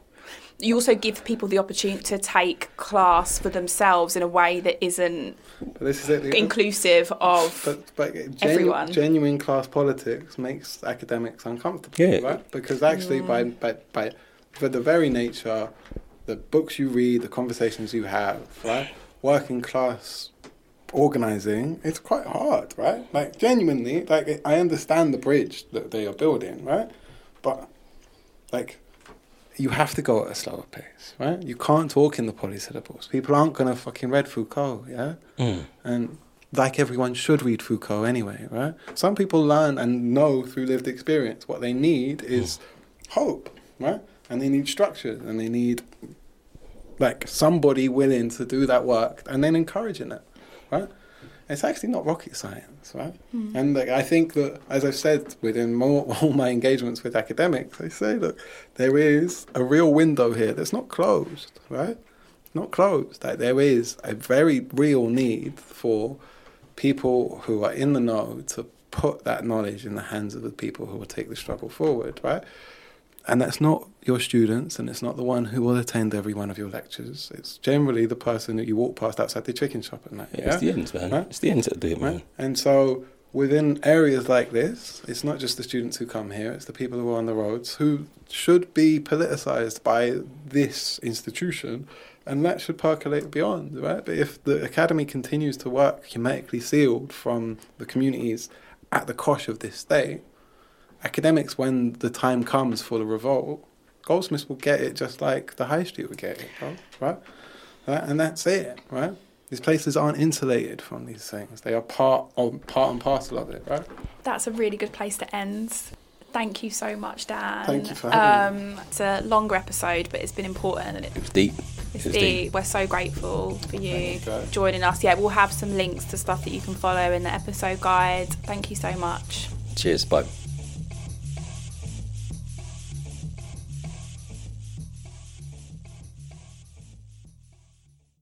You also give people the opportunity to take class for themselves in a way that isn't But this is it. the- inclusive of But, but genu- Everyone. genuine class politics makes academics uncomfortable, Yeah. right? Because actually, by, mm. by, by for the very nature, the books you read, the conversations you have, right? Working class organizing, it's quite hard, right? Like genuinely, like I understand the bridge that they are building, right? But like you have to go at a slower pace, right? You can't talk in the polysyllables. People aren't gonna fucking read Foucault, yeah? Mm. And like everyone should read Foucault anyway, right? Some people learn and know through lived experience. What they need is hope, right? And they need structure and they need like somebody willing to do that work and then encouraging it, right? It's actually not rocket science, right? And like, I think that, as I've said within more, all my engagements with academics, I say, look, there is a real window here that's not closed, right? Not closed. Like there is a very real need for people who are in the know to put that knowledge in the hands of the people who will take the struggle forward, right? And that's not your students, and it's not the one who will attend every one of your lectures. It's generally the person that you walk past outside the chicken shop at night. Yeah, It's the ends, man. Right? It's the ends that do it, man. Right? And so within areas like this, it's not just the students who come here, it's the people who are on the roads who should be politicized by this institution and that should percolate beyond, right? But if the academy continues to work hermetically sealed from the communities at the cosh of this state, academics, when the time comes for the revolt, Goldsmiths will get it just like the high street will get it, right? right? Right? And that's it, right? These places aren't insulated from these things. They are part of part and parcel of it, right? That's a really good place to end. Thank you so much, Dan. Thank you for having um, It's a longer episode, but it's been important and it, It's deep. it's It's deep. deep. We're so grateful for you you, joining us. Yeah, we'll have some links to stuff that you can follow in the episode guide. Thank you so much. Cheers. Bye.